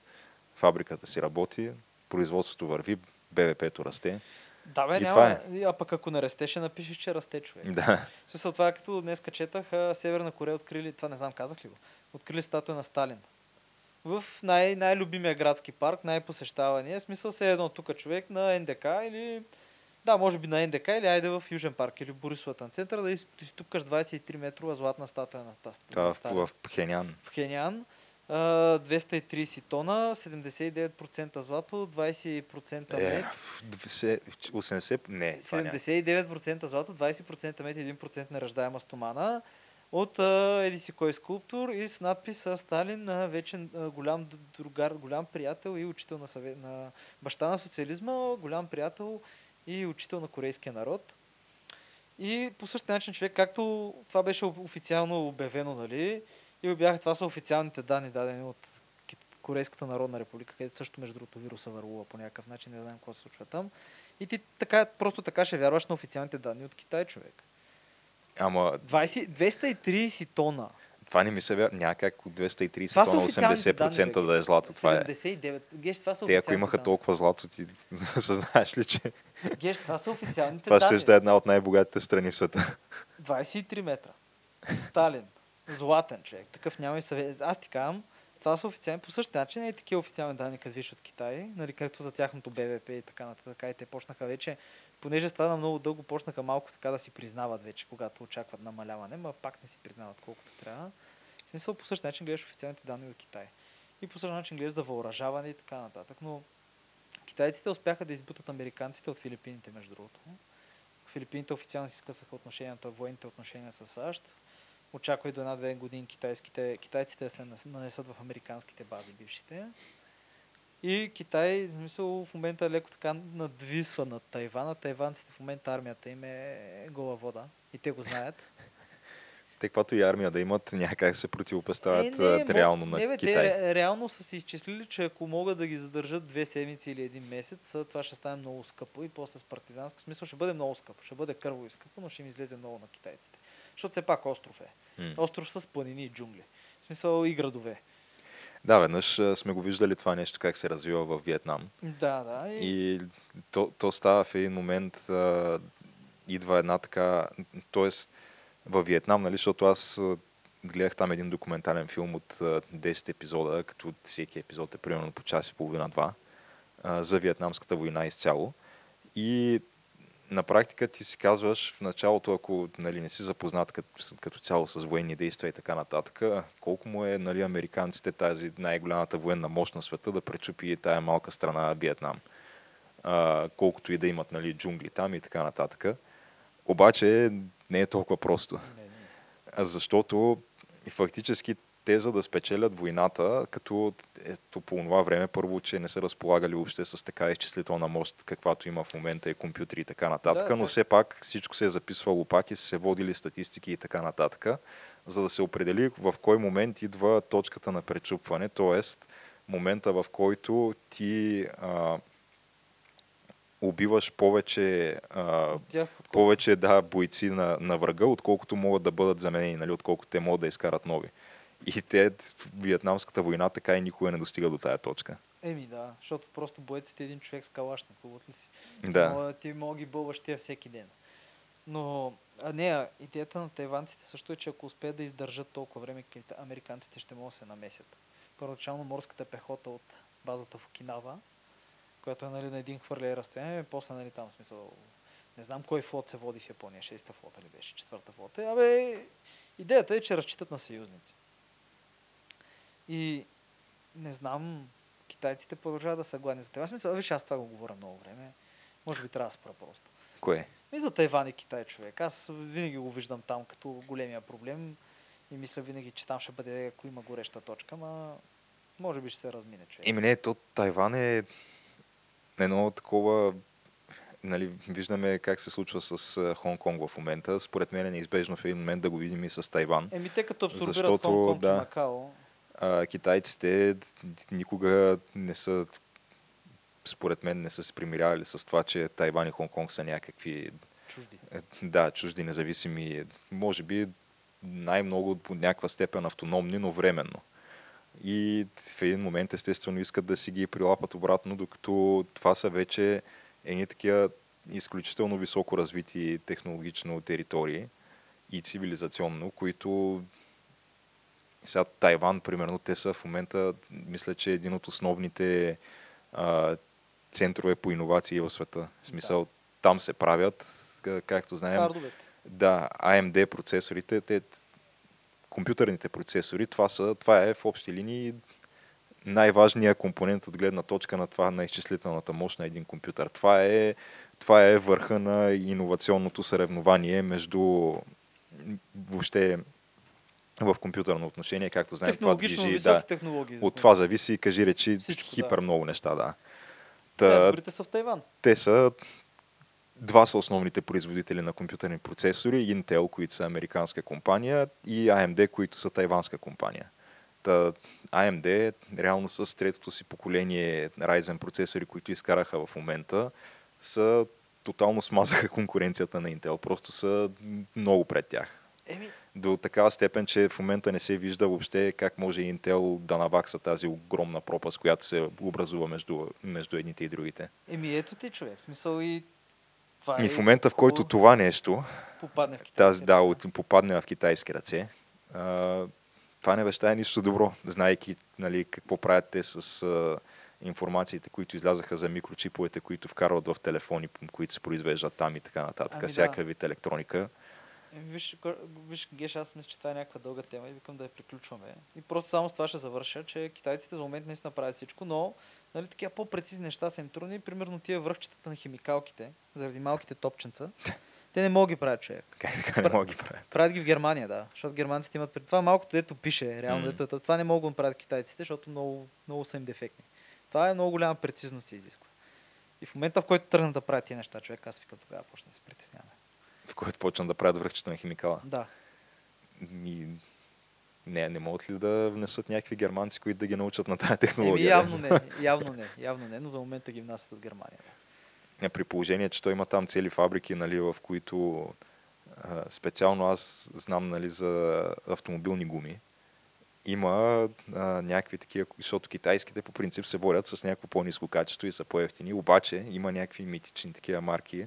фабриката си работи, производството върви, БВП-то расте. Да, бе, И няма. е. А пък ако не растеше, напишеш, че расте човек. Да. В смисъл това е като днес четах, Северна Корея открили, това не знам, казах ли го, открили статуя на Сталин. В най- най-любимия градски парк, най-посещавания, смисъл се едно тук човек на НДК или да, може би на НДК или айде в Южен парк или в Борисовата център да из- изтупкаш 23 метрова златна статуя на, Това на в, в Пхенян. в Хенян. а, 230 тона, 79% злато, 20% Е, мед. в 20 80... Не, това няма. 79% злато, 20% мед, 1% неръждаема стомана от еди си кой скулптор и с надпис Сталин, вече голям другар, голям приятел и учител на, съве, на баща на социализма, голям приятел и учител на корейския народ. И по същия начин човек, както това беше оф- официално обявено, нали, и бяха, това са официалните данни, дадени от Корейската народна република, където също между другото вируса върлува по някакъв начин, не знам какво се случва там. И ти така, просто така ще вярваш на официалните данни от Китай, човек. Ама 20, 230 тона. Това не ми се вярва. Няма как от 230 Това тона официалните 80% данни, да е злато. Това е. 79. Геш, това са Те ако имаха данни. толкова злато, ти съзнаеш ли, че Геш, това са официалните това данни. ще е една от най-богатите страни в света. 23 метра. Сталин. Златен човек. Такъв няма и съвет. Аз ти казвам, това са официални. По същия начин и такива официални данни, като виж от Китай, нали, както за тяхното БВП и така нататък. И те почнаха вече, понеже стана много дълго, почнаха малко така да си признават вече, когато очакват намаляване, ма пак не си признават колкото трябва. В смисъл по същия начин гледаш официалните данни от Китай. И по същия начин гледаш за въоръжаване и така нататък. Но китайците успяха да избутат американците от Филипините, между другото. Филипините официално си скъсаха отношенията, военните отношения с САЩ. Очаква и до една-две години китайските, китайците да се нанесат в американските бази, бившите. И Китай, в смисъл, в момента леко така надвисва над Тайван, а тайванците в момента армията им е гола вода. И те го знаят. Те, каквато и армия да имат, няма как да се противопоставят Е, е, мо- реално на не, Китай. Те ре, реално са си изчислили, че ако могат да ги задържат две седмици или един месец, това ще стане много скъпо и после с партизанска смисъл ще бъде много скъпо. Ще бъде кърво и скъпо, но ще им излезе много на китайците. Защото все пак остров е. М. Остров с планини и джунгли. В смисъл и градове. Да, веднъж сме го виждали това нещо как се развива в Виетнам. Да, да. И... И то, то става в един момент, а, идва една така, т.е. във Виетнам, нали, защото аз гледах там един документален филм от а, 10 епизода, като всеки епизод е примерно по час и половина-два, за Виетнамската война изцяло. И на практика ти си казваш в началото, ако нали, не си запознат като, като цяло с военни действия и така нататък, колко му е нали, американците тази най-голямата военна мощ на света да пречупи тая малка страна Виетнам. А, колкото и да имат нали, джунгли там и така нататък. Обаче не е толкова просто. Не, не. Защото фактически те за да спечелят войната, като ето по това време, първо, че не са разполагали въобще с така изчислителна мощ, каквато има в момента и компютри и така нататък, Да, но все пак всичко се е записвало пак и се водили статистики и така нататък, за да се определи в кой момент идва точката на пречупване, т.е. момента в който ти а, убиваш повече а, тях, повече да, бойци на, на врага, отколкото могат да бъдат заменени, нали, отколкото те могат да изкарат нови. И те, Виетнамската война така и никога не достига до тая точка. Еми да, защото просто боеците един човек с калашник, хубават ли си? Да. Ти мога ги бълваш тия всеки ден. Но, а не, идеята на тайванците също е, че ако успеят да издържат толкова време, американците ще могат да се намесят. Първоначално морската пехота от базата в Окинава, която е нали, на един хвърля разстояние, после нали, там смисъл, не знам кой флот се води в Япония, шеста флота ли беше, четвърта флота. Абе, идеята е, че разчитат на съюзници. И не знам, китайците продължават да са гладни за това. Смисъл, виж, аз това го говоря много време. Може би трябва да спра просто. Кое? И за Тайван и Китай човек. Аз винаги го виждам там като големия проблем и мисля винаги, че там ще бъде, ако има гореща точка, ма може би ще се размине човек. Еми не, то Тайван е едно такова нали, виждаме как се случва с а, Хонг-Конг в момента. Според мен е неизбежно в един момент да го видим и с Тайван. Еми те като абсорбират Защото, Хонг-Конг да. и Макао, А, китайците никога не са, според мен, не са се примирявали с това, че Тайван и Хонг-Конг са някакви, чужди. е, да, чужди, независими, може би най-много по някаква степен автономни, но временно. И в един момент, естествено, искат да си ги прилапат обратно, докато това са вече едни такива изключително високо развити технологично територии и цивилизационно, които сега Тайван, примерно, те са в момента, мисля, че един от основните а, центрове по иновации в света. В смисъл, да. там се правят, както знаем, Хардовете. да, AMD процесорите, те, компютърните процесори, това, са, това е в общи линии най-важният компонент от гледна точка на това на изчислителната мощ на един компютър. Това е, това е върха на иновационното съревнование между въобще в компютърно отношение, както знаем, това движи. Да, технологии. От това зависи, кажи речи, Всичко, хипер да. много неща, да. Та, добрите са в Тайван. Те са два са основните производители на компютърни процесори, Intel, които са американска компания, и AMD, които са тайванска компания. Та, AMD реално с третото си поколение Ryzen процесори, които изкараха в момента, са тотално смазаха конкуренцията на Intel. Просто са много пред тях. Еми... До такава степен, че в момента не се вижда въобще как може Intel да навакса тази огромна пропаст, която се образува между, между едните и другите. Еми ето ти човек. Смисъл и това и в момента, в който това нещо попадне в тази, да, от, попадне в китайски ръце, а, това не вещае нищо добро, знайки нали, какво правят те с а, информациите, които излязаха за микрочиповете, които вкарват в телефони, които се произвеждат там и така нататък. Ами, всяка да. вид електроника. Виж, виж, Геш, аз мисля, че това е някаква дълга тема и викам да я приключваме. И просто само с това ще завърша, че китайците за момент наистина правят всичко, но нали, такива по-прецизни неща са им трудни. Примерно тия връхчетата на химикалките, заради малките топченца, те не могат ги правят човек. Как така не могат ги правят? Правят ги в Германия, да. Защото германците имат пред това малкото, дето пише, реално, mm. дето, това не могат да правят китайците, защото много, много са им дефектни. Това е много голяма прецизност се изисква. И в момента, в който тръгнат да правят тия неща, човек, аз викам тогава почна да се притесняваме. В който почнат да правят връхчето на химикала? Да. И... Не, не могат ли да внесат някакви германци, които да ги научат на тази технология? Еми, явно не, явно не, явно не, но за момента ги внасят от Германия. Не, при положение, че той има там цели фабрики, нали, в които а, специално аз знам нали, за автомобилни гуми, има а, някакви такива, защото китайските по принцип се борят с някакво по-низко качество и са по-ефтини, обаче има някакви митични такива марки,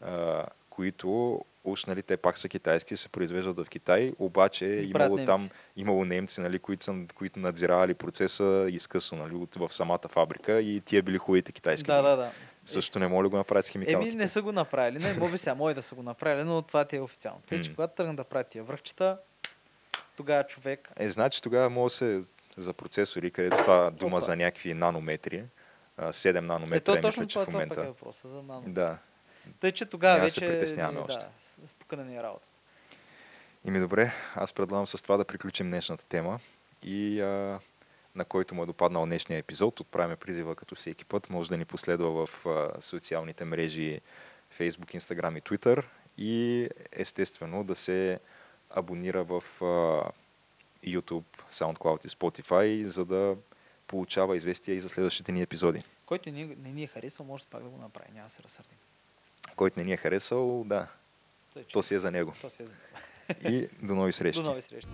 а, които уж, нали, те пак са китайски, се произвеждат в Китай, обаче е имало немци. там, имало немци, нали, които, са, които надзиравали процеса изкъсно, нали, от, в самата фабрика и тия били хубавите китайски. Да, да, да. Също не мога да го направят с химикалите. Еми, не са го направили. Не, може сега, може да са го направили, но това ти е официално. Те, че когато тръгнат да правят тия връхчета, тогава човек... Е, значи тогава може да се за процесори, където става дума Опа. за някакви нанометри, 7 нанометра, е, то, мисля, че в момента. Това е въпроса за нанометри. Да. Тъй, че тогава вече... се притесняваме да, още. спукана ни е работа. Ими добре, аз предлагам с това да приключим днешната тема и а, на който му е допаднал днешния епизод. Отправяме призива като всеки път. Може да ни последва в а, социалните мрежи Facebook, Instagram и Twitter и естествено да се абонира в а, YouTube, SoundCloud и Spotify, за да получава известия и за следващите ни епизоди. Който не, не ни е харесал, може пак да го направи. Няма да се разсърдим. Който не ни е харесал, да. То си е за него. То си е за него. и до нови срещи. До нови срещи.